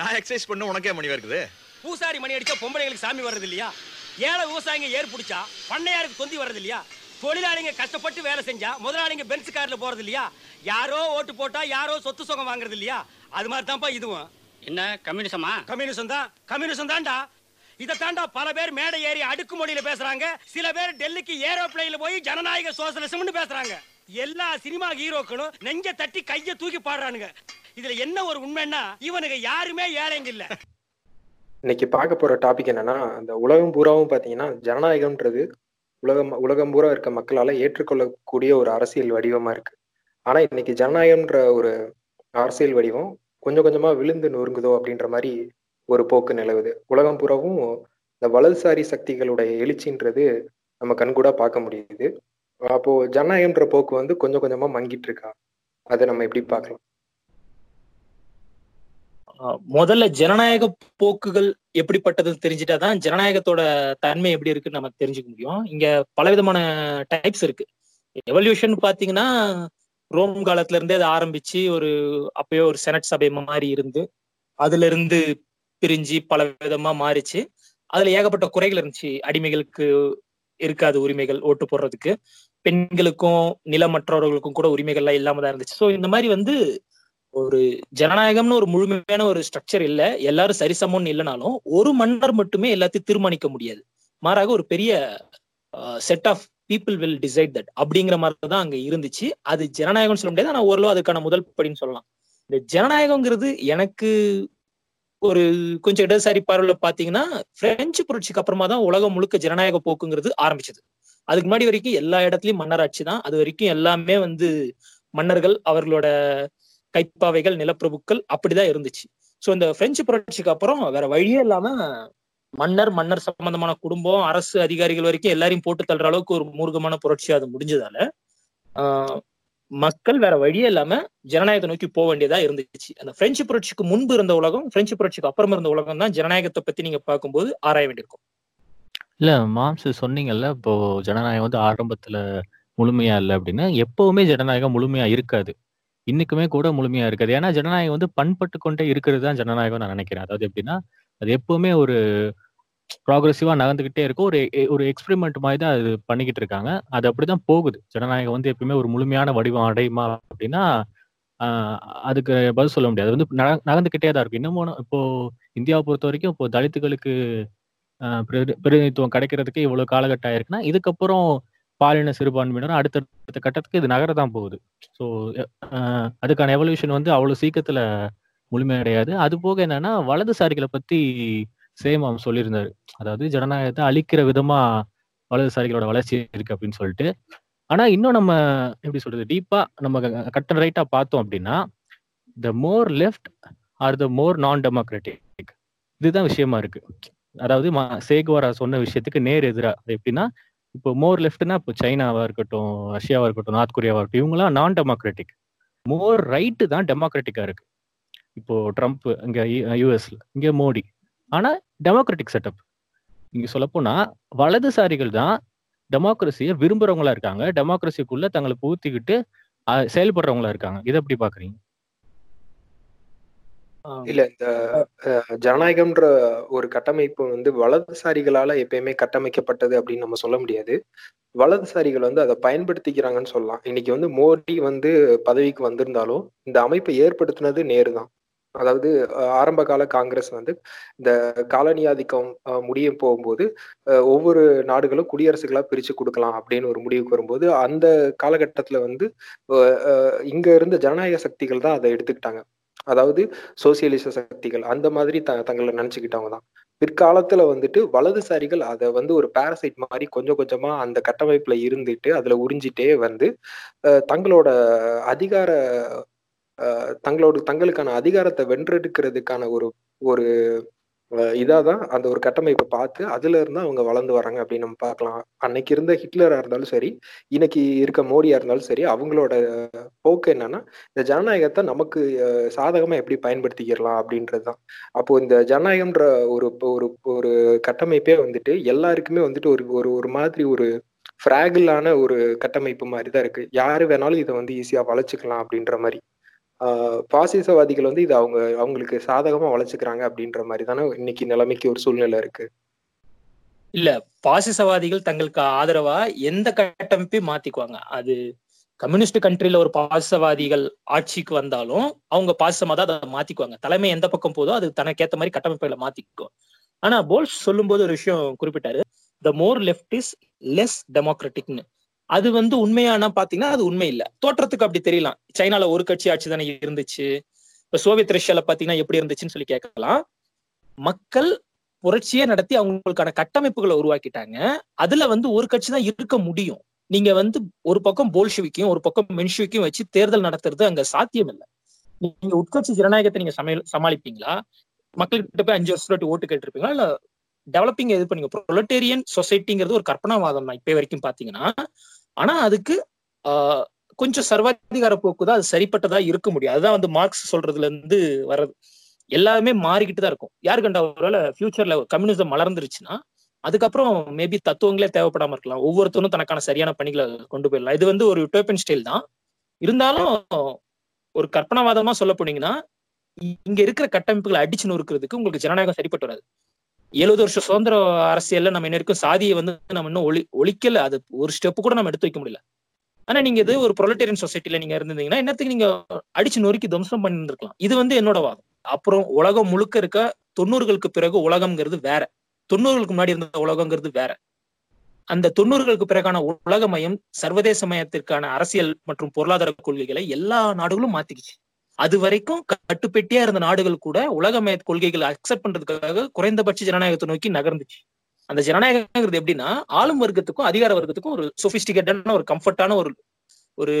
நான் எக்ஸசைஸ் பண்ண உனக்கே மணி இருக்குது. பூசாரி மணி அடிச்சா பொம்பளைங்களுக்கு சாமி வர்றது இல்லையா ஏழை விவசாயிங்க ஏர் பிடிச்சா பண்ணையாருக்கு தொந்தி வர்றது இல்லையா தொழிலாளிங்க கஷ்டப்பட்டு வேலை செஞ்சா முதலாளிங்க பென்ஸ் கார்ல போறது இல்லையா யாரோ ஓட்டு போட்டா யாரோ சொத்து சுகம் வாங்குறது இல்லையா அது மாதிரி தான்ப்பா இதுவும். என்ன கம்யூனிசமா? கம்யூனிசம் தான். கம்யூனிசம் தான்டா. இதை தாண்டா பல பேர் மேடை ஏறி அடுக்குமொழியில பேசுறாங்க. சில பேர் டெல்லிக்கு ஏரோப்ளேன்ல போய் ஜனநாயக சோசலிசம்னு பேசுறாங்க. எல்லா சினிமா ஹீரோக்களும் நெஞ்ச தட்டி கைய தூக்கி பாடுறானுங்க. இதுல என்ன ஒரு உண்மைன்னா இவனுக்கு யாருமே ஏழைங்க இல்ல. இன்னைக்கு பார்க்க போற டாபிக் என்னன்னா அந்த உலகம் பூராவும் பாத்தீங்கன்னா ஜனநாயகம்ன்றது உலகம் உலகம் பூரா இருக்க மக்களால ஏற்றுக்கொள்ளக்கூடிய ஒரு அரசியல் வடிவமா இருக்கு. ஆனா இன்னைக்கு ஜனநாயகம்ன்ற ஒரு அரசியல் வடிவம் கொஞ்சம் கொஞ்சமா விழுந்து நொறுங்குதோ அப்படின்ற மாதிரி ஒரு போக்கு நிலவுது. உலகம் பூராவும் இந்த வலதுசாரி சக்திகளுடைய எழுச்சின்றது நம்ம கண்கூடா பார்க்க முடியுது. அப்போ ஜனநாயகம்ன்ற போக்கு வந்து கொஞ்சம் கொஞ்சமா மங்கிட்டு இருக்கா? அதை நம்ம எப்படி பார்க்கலாம்? முதல்ல ஜனநாயக போக்குகள் எப்படிப்பட்டதுன்னு தெரிஞ்சுட்டாதான் ஜனநாயகத்தோட தன்மை எப்படி இருக்குன்னு நம்ம தெரிஞ்சுக்க முடியும். இங்க பலவிதமான டைப்ஸ் இருக்கு. எவல்யூஷன் பாத்தீங்கன்னா ரோம் காலத்துல இருந்தே அதை ஆரம்பிச்சு ஒரு அப்பயோ ஒரு செனட் சபை மாதிரி இருந்து அதுல இருந்து பிரிஞ்சு பல விதமா மாறிச்சு. அதுல ஏகப்பட்ட குறைகள் இருந்துச்சு. அடிமைகளுக்கு இருக்காது உரிமைகள் ஓட்டு போடுறதுக்கு. பெண்களுக்கும் நிலமற்றவர்களுக்கும் கூட உரிமைகள்லாம் இல்லாம தான் இருந்துச்சு. ஸோ இந்த மாதிரி வந்து ஒரு ஜனநாயகம்னு ஒரு முழுமையான ஒரு ஸ்ட்ரக்சர் இல்ல. எல்லாரும் சரிசமம்னு இல்லைனாலும் ஒரு மன்னர் மட்டுமே எல்லாத்தையும் தீர்மானிக்க முடியாது. மாறாக ஒரு பெரிய set of people will decide that அப்படிங்கிற மாதிரி தான் அங்க இருந்துச்சு. அது ஜனநாயகம்னு சொல்ல முடியாது. ஆனா ஓரளவு அதுக்கான முதல் படின்னு சொல்லலாம். இந்த ஜனநாயகம்ங்கிறது எனக்கு ஒரு கொஞ்சம் இடதுசாரி பார்வையில் பாத்தீங்கன்னா பிரெஞ்சு புரட்சிக்கு அப்புறமா தான் உலகம் முழுக்க ஜனநாயக போக்குங்கிறது ஆரம்பிச்சது. அதுக்கு முன்னாடி வரைக்கும் எல்லா இடத்துலயும் மன்னராட்சி தான். அது வரைக்கும் எல்லாமே வந்து மன்னர்கள் அவர்களோட கைப்பாவைகள் நிலப்பிரபுக்கள் அப்படிதான் இருந்துச்சு. ஸோ இந்த பிரெஞ்சு புரட்சிக்கு அப்புறம் வேற வழியே இல்லாம மன்னர் மன்னர் சம்பந்தமான குடும்பம் அரசு அதிகாரிகள் வரைக்கும் எல்லாரையும் போட்டு தள்ளுற அளவுக்கு ஒரு மூர்க்கமான புரட்சி அது முடிஞ்சதால மக்கள் வேற வழியே இல்லாம ஜனநாயகத்தை நோக்கி போக வேண்டியதா இருந்துச்சு. அந்த பிரெஞ்சு புரட்சிக்கு முன்பு இருந்த உலகம் பிரெஞ்சு புரட்சிக்கு அப்புறம் இருந்த உலகம் தான் ஜனநாயகத்தை பத்தி நீங்க பார்க்கும்போது ஆராய வேண்டியிருக்கும். இல்ல மாம்சு சொன்னீங்கல்ல இப்போ ஜனநாயகம் வந்து ஆரம்பத்துல முழுமையா இல்லை அப்படின்னா எப்பவுமே ஜனநாயகம் முழுமையா இருக்காது. இன்னைக்குமே கூட முழுமையா இருக்காது. ஏன்னா ஜனநாயகம் வந்து பண்பட்டு கொண்டே இருக்கிறது தான் ஜனநாயகம் நான் நினைக்கிறேன். அதாவது எப்படின்னா அது எப்பவுமே ஒரு ப்ராக்ரெசிவா நகர்ந்துகிட்டே இருக்கும். ஒரு எ- ஒரு எக்ஸ்பெரிமெண்ட் மாதிரி தான் அது பண்ணிக்கிட்டு இருக்காங்க. அது அப்படிதான் போகுது. ஜனநாயகம் வந்து எப்பவுமே ஒரு முழுமையான வடிவம் அடையுமா அப்படின்னா அதுக்கு பதில் சொல்ல முடியாது. அது வந்து நக- நகர்ந்துகிட்டே தான் இருக்கும். இன்னமும் இப்போ இந்தியாவை பொறுத்த வரைக்கும் இப்போ தலித்துகளுக்கு பிரதி- பிரதிநிதித்துவம் கிடைக்கிறதுக்கு இவ்வளவு காலகட்டம் ஆயிருக்குன்னா இதுக்கப்புறம் பாலின சிறுபான்மையினர் அடுத்தடுத்த கட்டத்துக்கு இது நகர தான் போகுது. ஸோ அதுக்கான எவல்யூஷன் வந்து அவ்வளவு சீக்கிரத்துல முழுமையடையாது அது போக என்னன்னா வலதுசாரிகளை பத்தி சேமாம் சொல்லியிருந்தாரு. அதாவது ஜனநாயகத்தை அழிக்கிற விதமா வலதுசாரிகளோட வளர்ச்சி இருக்கு அப்படின்னு சொல்லிட்டு. ஆனா இன்னும் நம்ம எப்படி சொல்றது டீப்பா நம்ம கட்ட ரைட்டா பார்த்தோம் அப்படின்னா த மோர் லெஃப்ட் ஆர் த மோர் நான் டெமோக்ராட்டிக் இதுதான் விஷயமா இருக்கு. அதாவது மா- சேகுவாரா சொன்ன விஷயத்துக்கு நேர் எதிரா. அது எப்படின்னா இப்போ மோர் லெஃப்ட்னா இப்போ சைனாவா இருக்கட்டும் ரஷ்யாவா இருக்கட்டும் நார்த் கொரியாவா இருக்கட்டும் இவங்கலாம் நான் டெமோக்ராட்டிக் மோர் ரைட்டு தான் டெமோக்ராட்டிக்கா இருக்கு. இப்போ ட்ரம்ப் இங்க யூஎஸ்ல இங்க மோடி. ஆனா டெமோக்ராட்டிக் செட்டப் இங்க சொல்லப்போனா வலதுசாரிகள் தான் டெமோக்ரஸியை விரும்புறவங்களா இருக்காங்க. டெமோக்ரஸிக்குள்ள தங்களை பூத்திக்கிட்டு செயல்படுறவங்களா இருக்காங்க. இதை எப்படி பாக்குறீங்க? இல்ல இந்த அஹ், ஜனநாயகம்ன்ற ஒரு கட்டமைப்பு வந்து வலதுசாரிகளால எப்பயுமே கட்டமைக்கப்பட்டது அப்படின்னு நம்ம சொல்ல முடியாது. வலதுசாரிகள் வந்து அதை பயன்படுத்திக்கிறாங்கன்னு சொல்லலாம். இன்னைக்கு வந்து மோடி வந்து பதவிக்கு வந்திருந்தாலும் இந்த அமைப்பை ஏற்படுத்தினது நேரு தான். அதாவது அஹ், ஆரம்ப கால காங்கிரஸ் வந்து இந்த காலனி ஆதிக்கம் அஹ், முடிய போகும்போது அஹ், ஒவ்வொரு நாடுகளும் குடியரசுகளா பிரிச்சு கொடுக்கலாம் அப்படின்னு ஒரு முடிவுக்கு வரும்போது அந்த காலகட்டத்துல வந்து அஹ், அஹ், இங்க இருந்த ஜனநாயக சக்திகள் தான் அதை எடுத்துக்கிட்டாங்க. அதாவது சோசியலிச சக்திகள் அந்த மாதிரி த தங்களை நினைச்சுக்கிட்டவங்க தான் பிற்காலத்துல வந்துட்டு வலதுசாரிகள் அதை வந்து ஒரு பாரசைட் மாதிரி கொஞ்சம் கொஞ்சமா அந்த கட்டமைப்புல இருந்துட்டு அதுல உறிஞ்சிட்டே வந்து தங்களோட அதிகார தங்களோட தங்களுக்கான அதிகாரத்தை வென்றெடுக்கிறதுக்கான ஒரு ஒரு இதாக இதாதான் அந்த ஒரு கட்டமைப்பை பார்த்து அதுல இருந்து அவங்க வளர்ந்து வராங்க அப்படின்னு நம்ம பார்க்கலாம். அன்னைக்கு இருந்த ஹிட்லரா இருந்தாலும் சரி இன்னைக்கு இருக்க மோடியா இருந்தாலும் சரி அவங்களோட போக்கு என்னன்னா இந்த ஜனநாயகத்தை நமக்கு சாதகமா எப்படி பயன்படுத்திக்கிறலாம் அப்படின்றது தான் அப்போ இந்த ஜனநாயகம்ன்ற ஒரு ஒரு ஒரு கட்டமைப்பே வந்துட்டு எல்லாருக்குமே வந்துட்டு ஒரு ஒரு ஒரு மாதிரி ஒரு ஃப்ராகிளான ஒரு கட்டமைப்பு மாதிரி தான் இருக்கு. யாரு வேணாலும் இதை வந்து ஈஸியா வளைச்சுக்கலாம் அப்படின்ற மாதிரி. பாசிசவாதிகள் வந்து இது அவங்க அவங்களுக்கு சாதகமா வளைச்சுக்கிறாங்க அப்படின்ற மாதிரி தானே இன்னைக்கு நிலைமைக்கு ஒரு சூழ்நிலை இருக்கு. இல்ல பாசிசவாதிகள் தங்களுக்கு ஆதரவா எந்த கட்டமைப்பையும் மாத்திக்குவாங்க. அது கம்யூனிஸ்ட் கண்ட்ரில ஒரு பாசிசவாதிகள் ஆட்சிக்கு வந்தாலும் அவங்க பாசிசமா தான் அதை மாத்திக்குவாங்க. தலைமை எந்த பக்கம் போதோ அது தனக்கேத்த மாதிரி கட்டமைப்புகளை மாத்திக்கும் ஆனா போல்ஸ் சொல்லும்போது ஒரு விஷயம் குறிப்பிட்டாரு. The more left is less டெமோக்ராட்டிக்னு அது வந்து உண்மையானா பாத்தீங்கன்னா அது உண்மை இல்ல. தோற்றத்துக்கு அப்படி தெரியலாம். சைனால ஒரு கட்சி ஆட்சி தானே இருந்துச்சு. இப்ப சோவியத் ரஷ்யால பாத்தீங்கன்னா எப்படி இருந்துச்சுன்னு சொல்லி கேட்கலாம். மக்கள் புரட்சியே நடத்தி அவங்களுக்கான கட்டமைப்புகளை உருவாக்கிட்டாங்க. அதுல வந்து ஒரு கட்சி தான் இருக்க முடியும். நீங்க வந்து ஒரு பக்கம் போல்ஷிவிக்கையும் ஒரு பக்கம் மென்ஷுவிக்கும் வச்சு தேர்தல் நடத்துறது அங்க சாத்தியம் இல்லை நீங்க உட்கட்சி ஜனநாயகத்தை நீங்க சமையல் சமாளிப்பீங்களா? மக்கள்கிட்ட போய் அஞ்சு வருஷம் ஓட்டு கேட்டிருப்பீங்களா? இல்ல டெவலப்பிங் இது பண்ணீங்க? ப்ரொலட்டேரியன் சொசைட்டிங்கிறது ஒரு கற்பனாவாதம் தான் இப்ப வரைக்கும் பாத்தீங்கன்னா ஆனா அதுக்கு ஆஹ் கொஞ்சம் சர்வாதிகார போக்கு தான் அது சரிப்பட்டதா இருக்க முடியும். அதுதான் வந்து மார்க்ஸ் சொல்றதுல இருந்து வர்றது. எல்லாமே மாறிக்கிட்டு தான் இருக்கும். யாரு கண்டா ஒருவேளை ஃபியூச்சர்ல கம்யூனிசம் மலர்ந்துருச்சுன்னா அதுக்கப்புறம் மேபி தத்துவங்களே தேவைப்படாம இருக்கலாம். ஒவ்வொருத்தரும் தனக்கான சரியான பணிகளை கொண்டு போயிடலாம். இது வந்து ஒரு யூட்டோப்பியன் ஸ்டைல் தான். இருந்தாலும் ஒரு கற்பனாவாதமா சொல்ல போனீங்கன்னா இங்க இருக்கிற கட்டமைப்புகளை அடிச்சு நொறுக்கிறதுக்கு உங்களுக்கு ஜனநாயகம் சரிப்பட்டு வராது. எழுபது வருஷம் சுதந்திர அரசியல்ல நம்ம இன்ன வரைக்கும் சாதியை வந்து நம்ம இன்னும் ஒளி ஒழிக்கல. அது ஒரு ஸ்டெப் கூட நம்ம எடுத்து வைக்க முடியல. ஆனா நீங்க இது ஒரு ப்ரொலட்டேரியன் சொசைட்டில நீங்க இருந்தீங்கன்னா என்னத்துக்கு நீங்க அடிச்சு நொறுக்கி துவம்சம் பண்ணிருக்கலாம் இது வந்து என்னோட வாதம். அப்புறம் உலகம் முழுக்க இருக்க தொண்ணூறுகளுக்கு பிறகு உலகம்ங்கிறது வேற. தொண்ணூறுகளுக்கு முன்னாடி இருந்த உலகங்கிறது வேற. அந்த தொண்ணூறுகளுக்கு பிறகான உலக மயம் சர்வதேச மயத்திற்கான அரசியல் மற்றும் பொருளாதார கொள்கைகளை எல்லா நாடுகளும் மாத்திக்கிச்சு. அது வரைக்கும் கட்டுப்பெட்டியா இருந்த நாடுகள் கூட உலக கொள்கைகளை அக்செப்ட் பண்றதுக்காக குறைந்தபட்ச ஜனநாயகத்தை நோக்கி நகர்ந்துச்சு. அந்த ஜனநாயகங்கிறது எப்படின்னா ஆளும் வர்க்கத்துக்கும் அதிகார வர்க்கத்துக்கும் ஒரு சொபிஸ்டிகேட்டான ஒரு கம்ஃபர்டான ஒரு ஒரு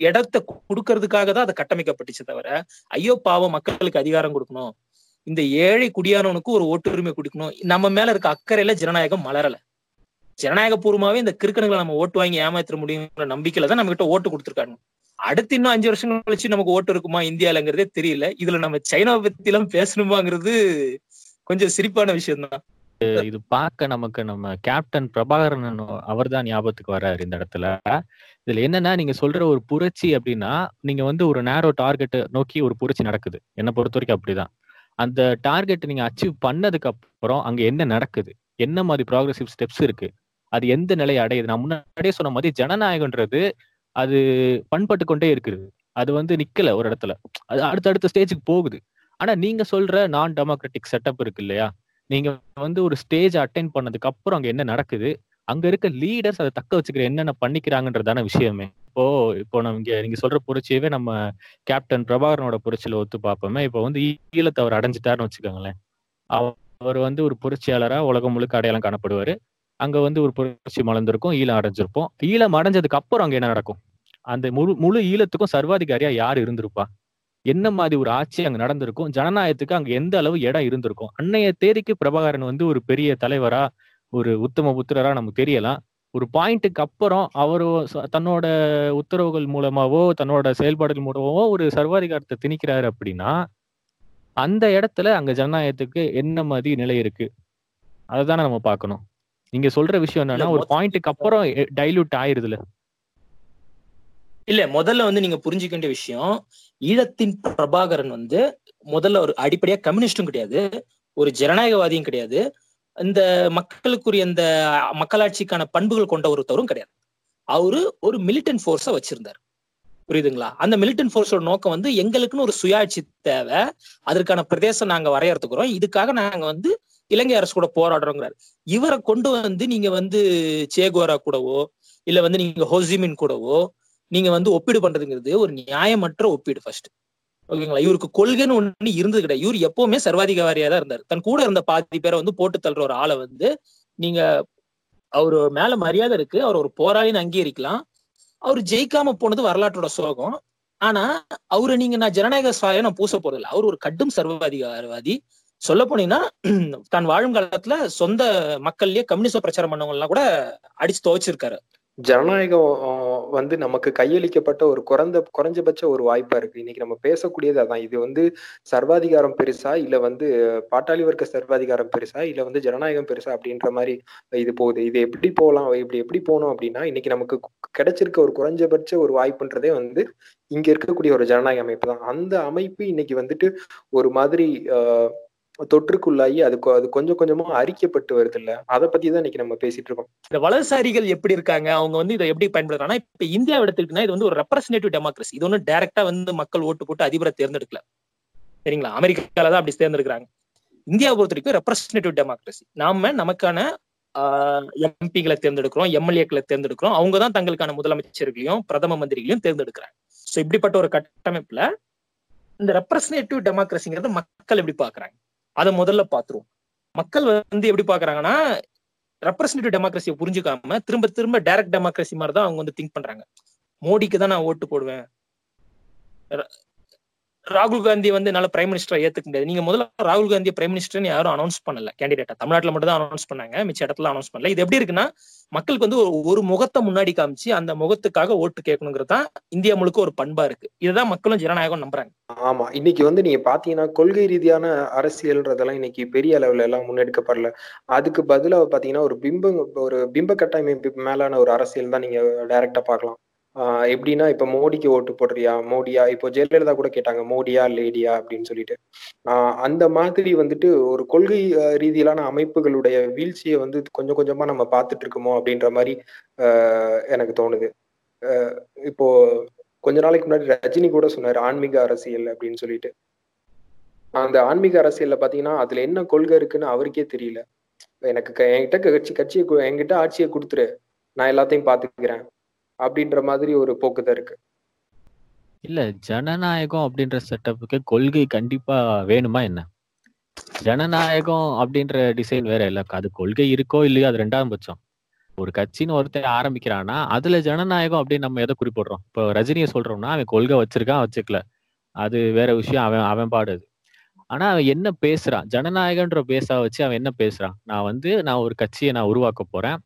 இடத்தை கொடுக்கறதுக்காக தான் அதை கட்டமைக்கப்பட்டுச்சு தவிர ஐயோ பாவம் மக்களுக்கு அதிகாரம் கொடுக்கணும். இந்த ஏழை குடியானவனுக்கு ஒரு ஓட்டுரிமை கொடுக்கணும். நம்ம மேல இருக்க அக்கறையில ஜனநாயகம் மலரல. ஜனநாயக பூர்வமாவே இந்த கிறுக்கணுகளை நம்ம ஓட்டு வாங்கி ஏமாத்திர முடியுங்கிற நம்பிக்கையில தான் நம்ம கிட்ட ஓட்டு கொடுத்துருக்காங்க. அடுத்து இன்னும் அஞ்சு வருஷம் கழிச்சு நமக்கு ஓட்டு இருக்குமா இந்தியாலங்கிறதே தெரியல. இதுல நம்ம சைனாவை பத்தி எல்லாம் பேசணுமாங்கிறது கொஞ்சம் சிரிப்பான விஷயம் தான் இது பார்க்க நமக்கு நம்ம கேப்டன் பிரபாகரன் அவர் தான் ஞாபகத்துக்கு வர்றாரு இந்த இடத்துல. இதுல என்னன்னா நீங்க சொல்ற ஒரு புரட்சி அப்படின்னா நீங்க வந்து ஒரு நேரோ டார்கெட்டை நோக்கி ஒரு புரட்சி நடக்குது. என்னை பொறுத்த வரைக்கும் அப்படிதான். அந்த டார்கெட் நீங்க அச்சீவ் பண்ணதுக்கு அப்புறம் அங்க என்ன நடக்குது? என்ன மாதிரி ப்ராக்ரஸிவ் ஸ்டெப்ஸ் இருக்கு? அது எந்த நிலையை அடையுது? நான் முன்னாடியே சொன்ன மாதிரி ஜனநாயகன்றது அது பண்பட்டு கொண்டே இருக்குது. அது வந்து நிக்கல ஒரு இடத்துல. அது அடுத்தடுத்த ஸ்டேஜுக்கு போகுது. ஆனா நீங்க சொல்ற நான் டெமோக்ராட்டிக் செட்டப் இருக்கு இல்லையா? நீங்க வந்து ஒரு ஸ்டேஜ் அட்டைன் பண்ணதுக்கு அப்புறம் அங்க என்ன நடக்குது? அங்க இருக்க லீடர்ஸ் அதை தக்க வச்சுக்கிற என்னென்ன பண்ணிக்கிறாங்கன்றதான விஷயமே. இப்போ இப்போ நம்ம இங்க நீங்க சொல்ற புரட்சியவே நம்ம கேப்டன் பிரபாகரனோட புரட்சியில ஒத்து பார்ப்போமே. இப்போ வந்து ஈழத்தை அவர் அடைஞ்சிட்டாருன்னு வச்சுக்கோங்களேன். அவர் வந்து ஒரு புரட்சியாளரா உலகம் முழுக்க அடையாளம் காணப்படுவாரு. அங்க வந்து ஒரு புரட்சி மலர்ந்திருக்கும் ஈழம் அடைஞ்சிருப்போம். ஈழம் அடைஞ்சதுக்கு அப்புறம் அங்க என்ன நடக்கும்? அந்த முழு முழு ஈழத்துக்கும் சர்வாதிகாரியா யார் இருந்திருப்பா? என்ன மாதிரி ஒரு ஆட்சி அங்க நடந்திருக்கும்? ஜனநாயகத்துக்கு அங்க எந்த அளவு இடம் இருந்திருக்கும்? அன்னைய தேதிக்கு பிரபாகரன் வந்து ஒரு பெரிய தலைவரா ஒரு உத்தம புத்திரரா நமக்கு தெரியலாம். ஒரு பாயிண்ட்டுக்கு அப்புறம் அவர் தன்னோட உத்தரவுகள் மூலமாவோ தன்னோட செயல்பாடுகள் மூலமாவோ ஒரு சர்வாதிகாரத்தை திணிக்கிறாரு அப்படின்னா அந்த இடத்துல அங்க ஜனநாயகத்துக்கு என்ன மாதிரி நிலை இருக்கு? அதுதானே நம்ம பார்க்கணும். நீங்க சொல்ற விஷயம் என்னன்னா ஒரு பாயிண்ட்டுக்கு அப்புறம் டைல்யூட் ஆயிருதுல. இல்ல முதல்ல வந்து நீங்க புரிஞ்சுக்க வேண்டிய விஷயம் ஈழத்தின் பிரபாகரன் வந்து முதல்ல ஒரு அடிப்படையா கம்யூனிஸ்டும் கிடையாது ஒரு ஜனநாயகவாதியும் கிடையாது இந்த மக்களுக்குரிய இந்த மக்களாட்சிக்கான பண்புகள் கொண்ட ஒருத்தரும் கிடையாது. அவரு ஒரு மிலிட்டன் போர்ஸ வச்சிருந்தார். புரியுதுங்களா? அந்த மிலிட்டன் போர்ஸோட நோக்கம் வந்து எங்களுக்குன்னு ஒரு சுயாட்சி தேவை அதற்கான பிரதேசம் நாங்க வரையறுத்துக்கிறோம் இதுக்காக நாங்க வந்து இலங்கை அரசு கூட போராடுறோங்கிறாரு. இவரை கொண்டு வந்து நீங்க வந்து சேகோரா கூடவோ இல்ல வந்து நீங்க ஹோசிமின் கூடவோ நீங்க வந்து ஒப்பீடு பண்றதுங்கிறது ஒரு நியாயமற்ற ஒப்பீடு ஃபர்ஸ்ட் ஓகேங்களா? இவருக்கு கொள்கைன்னு ஒண்ணு இருந்தது கிடையாது. இவர் எப்பவுமே சர்வாதிகாரியா தான் இருந்தார். தன் கூட இருந்த பாதி பேரை வந்து போட்டு தள்ளுற ஒரு ஆளை வந்து நீங்க அவரு மேல மரியாதை இருக்கு. அவர் ஒரு போராளின்னு அங்கீகரிக்கலாம். அவர் ஜெயிக்காம போனது வரலாற்றோட சோகம். ஆனா அவரை நீங்க நான் ஜனநாயக சாயம் நான் பூச போறதில்ல. அவர் ஒரு கடும் சர்வாதிகாரவாதி. சொல்ல போனீங்கன்னா தான் வாழும் காலத்துல சொந்த மக்கள்லயே கம்யூனிச பிரச்சாரம் பண்ணவங்க எல்லாம் கூட அடிச்சு துவைச்சிருக்காரு. ஜனநாயகம் வந்து நமக்கு கையளிக்கப்பட்ட ஒரு குறைந்த குறைஞ்சபட்ச ஒரு வாய்ப்பா இருக்கு. இன்னைக்கு நம்ம பேசக்கூடியது அதான். இது வந்து சர்வாதிகாரம் பெருசா இல்ல வந்து பாட்டாளி வர்க்க சர்வாதிகாரம் பெருசா இல்ல வந்து ஜனநாயகம் பெருசா அப்படின்ற மாதிரி இது போகுது. இது எப்படி போகலாம்? இப்படி எப்படி போகணும் அப்படின்னா இன்னைக்கு நமக்கு கிடைச்சிருக்க ஒரு குறைஞ்சபட்ச ஒரு வாய்ப்புன்றதே வந்து இங்க இருக்கக்கூடிய ஒரு ஜனநாயக அமைப்பு தான். அந்த அமைப்பு இன்னைக்கு வந்துட்டு ஒரு மாதிரி ஆஹ் தொற்றுக்குள்ளாகி அது அது கொஞ்சம் கொஞ்சமா அரிக்கப்பட்டு வருது இல்ல அதை பத்தி தான் இன்னைக்கு நம்ம பேசிட்டு இருக்கோம் இந்த வலதுசாரிகள் எப்படி இருக்காங்க? அவங்க வந்து இதை எப்படி பயன்படுத்துறாங்க இப்ப இந்தியா எடுத்துக்கிட்டா இது வந்து ஒரு ரெப்ரஸன்டேட்டிவ் டெமோக்ரஸி இது ஒன்றும் டைரக்டா வந்து மக்கள் ஓட்டு போட்டு அதிபரை தேர்ந்தெடுக்கல. சரிங்களா? அமெரிக்கால தான் அப்படி தேர்ந்தெடுக்கிறாங்க. இந்தியாவை பொறுத்த வரைக்கும் ரெப்ரஸன்டேட்டிவ் டெமோக்ரஸி நாம நமக்கான எம்பிகளை தேர்ந்தெடுக்கிறோம் எம்எல்ஏக்களை தேர்ந்தெடுக்கிறோம். அவங்க தான் தங்களுக்கான முதலமைச்சர்களையும் பிரதம மந்திரிகளையும் தேர்ந்தெடுக்கிறாங்க. ஸோ இப்படிப்பட்ட ஒரு கட்டமைப்புல இந்த ரெப்ரஸன்டேட்டிவ் டெமோக்ரஸிங்கிறத மக்கள் எப்படி பாக்குறாங்க அதை முதல்ல பாத்துருவோம். மக்கள் வந்து எப்படி பாக்குறாங்கன்னா ரெப்ரஸன்டேட்டிவ் டெமோக்ரஸியை புரிஞ்சுக்காம திரும்ப திரும்ப டைரக்ட் டெமோக்ரஸி மாதிரி தான் அவங்க வந்து திங்க் பண்றாங்க. மோடிக்கு தான் நான் ஓட்டு போடுவேன். ராகுல் காந்தி வந்து என்னால பிரைம் மினிஸ்டரா ஏத்துக்க முடியாது. நீங்க முதல்ல ராகுல் காந்தி பிரைம் மினிஸ்டர்னு யாரும் அனௌன்ஸ் பண்ணல. கேண்டிடேட்டா தமிழ்நாட்டில் மட்டும் தான் அனௌன்ஸ் பண்ணாங்க. மிச்ச இடத்துல அனௌன்ஸ் பண்ணல. இது எப்படி இருக்குன்னா மக்களுக்கு வந்து ஒரு முகத்தை முன்னாடி காமிச்சு அந்த முகத்துக்காக ஓட்டு கேட்கணுங்கிறது தான் இந்தியா முழுக்க ஒரு பண்பா இருக்கு. இதுதான் மக்களும் ஜனநாயகம் நம்புறாங்க. ஆமா. இன்னைக்கு வந்து நீங்க பாத்தீங்கன்னா கொள்கை ரீதியான அரசியல்ன்றதெல்லாம் இன்னைக்கு பெரிய அளவுல எல்லாம் முன்னெடுக்கப்படல. அதுக்கு பதிலா பாத்தீங்கன்னா ஒரு பிம்ப ஒரு பிம்ப கட்டமைப்பு மேலான ஒரு அரசியல் தான் நீங்க டைரக்டா பார்க்கலாம். எப்படின்னா இப்ப மோடிக்கு ஓட்டு போடுறியா? மோடியா? இப்போ ஜெயலலிதா கூட கேட்டாங்க மோடியா லேடியா? அப்படின்னு சொல்லிட்டு. ஆஹ் அந்த மாதிரி வந்துட்டு ஒரு கொள்கை ரீதியிலான அமைப்புகளுடைய வீழ்ச்சியை வந்து கொஞ்சம் கொஞ்சமா நம்ம பார்த்துட்டு இருக்கோமோ அப்படின்ற மாதிரி ஆஹ் எனக்கு தோணுது. ஆஹ் இப்போ கொஞ்ச நாளைக்கு முன்னாடி ரஜினி கூட சொன்னாரு ஆன்மீக அரசியல் அப்படின்னு சொல்லிட்டு. அந்த ஆன்மீக அரசியல்ல பாத்தீங்கன்னா அதுல என்ன கொள்கை இருக்குன்னு அவருக்கே தெரியல. எனக்கு க- என்கிட்ட கட்சி கட்சியை என்கிட்ட ஆட்சியை கொடுத்துரு. நான் எல்லாத்தையும் பாத்துக்கிறேன். அப்படின்ற மாதிரி ஒரு போக்கு தான் இருக்கு. இல்ல ஜனநாயகம் அப்படின்ற செட்டப்புக்கு கொள்கை கண்டிப்பா வேணுமா என்ன? ஜனநாயகம் அப்படின்ற டிசைன் வேற இல்ல. அது கொள்கை இருக்கோ இல்லையோ அது ரெண்டாம் பட்சம். ஒரு கட்சின்னு ஒருத்தன் ஆரம்பிக்கிறான்னா அதுல ஜனநாயகம் அப்படின்னு நம்ம எதை குறிப்பிடுறோம்? இப்போ ரஜினியை சொல்றோம்னா அவன் கொள்கை வச்சிருக்கான் வச்சுக்கல. அது வேற விஷயம். அவன் அவன் பாடுது ஆனா அவன் என்ன பேசுறான்? ஜனநாயகன்ற பேசா வச்சு அவன் என்ன பேசுறான்? நான் வந்து நான் ஒரு கட்சியை நான் உருவாக்க போறேன்.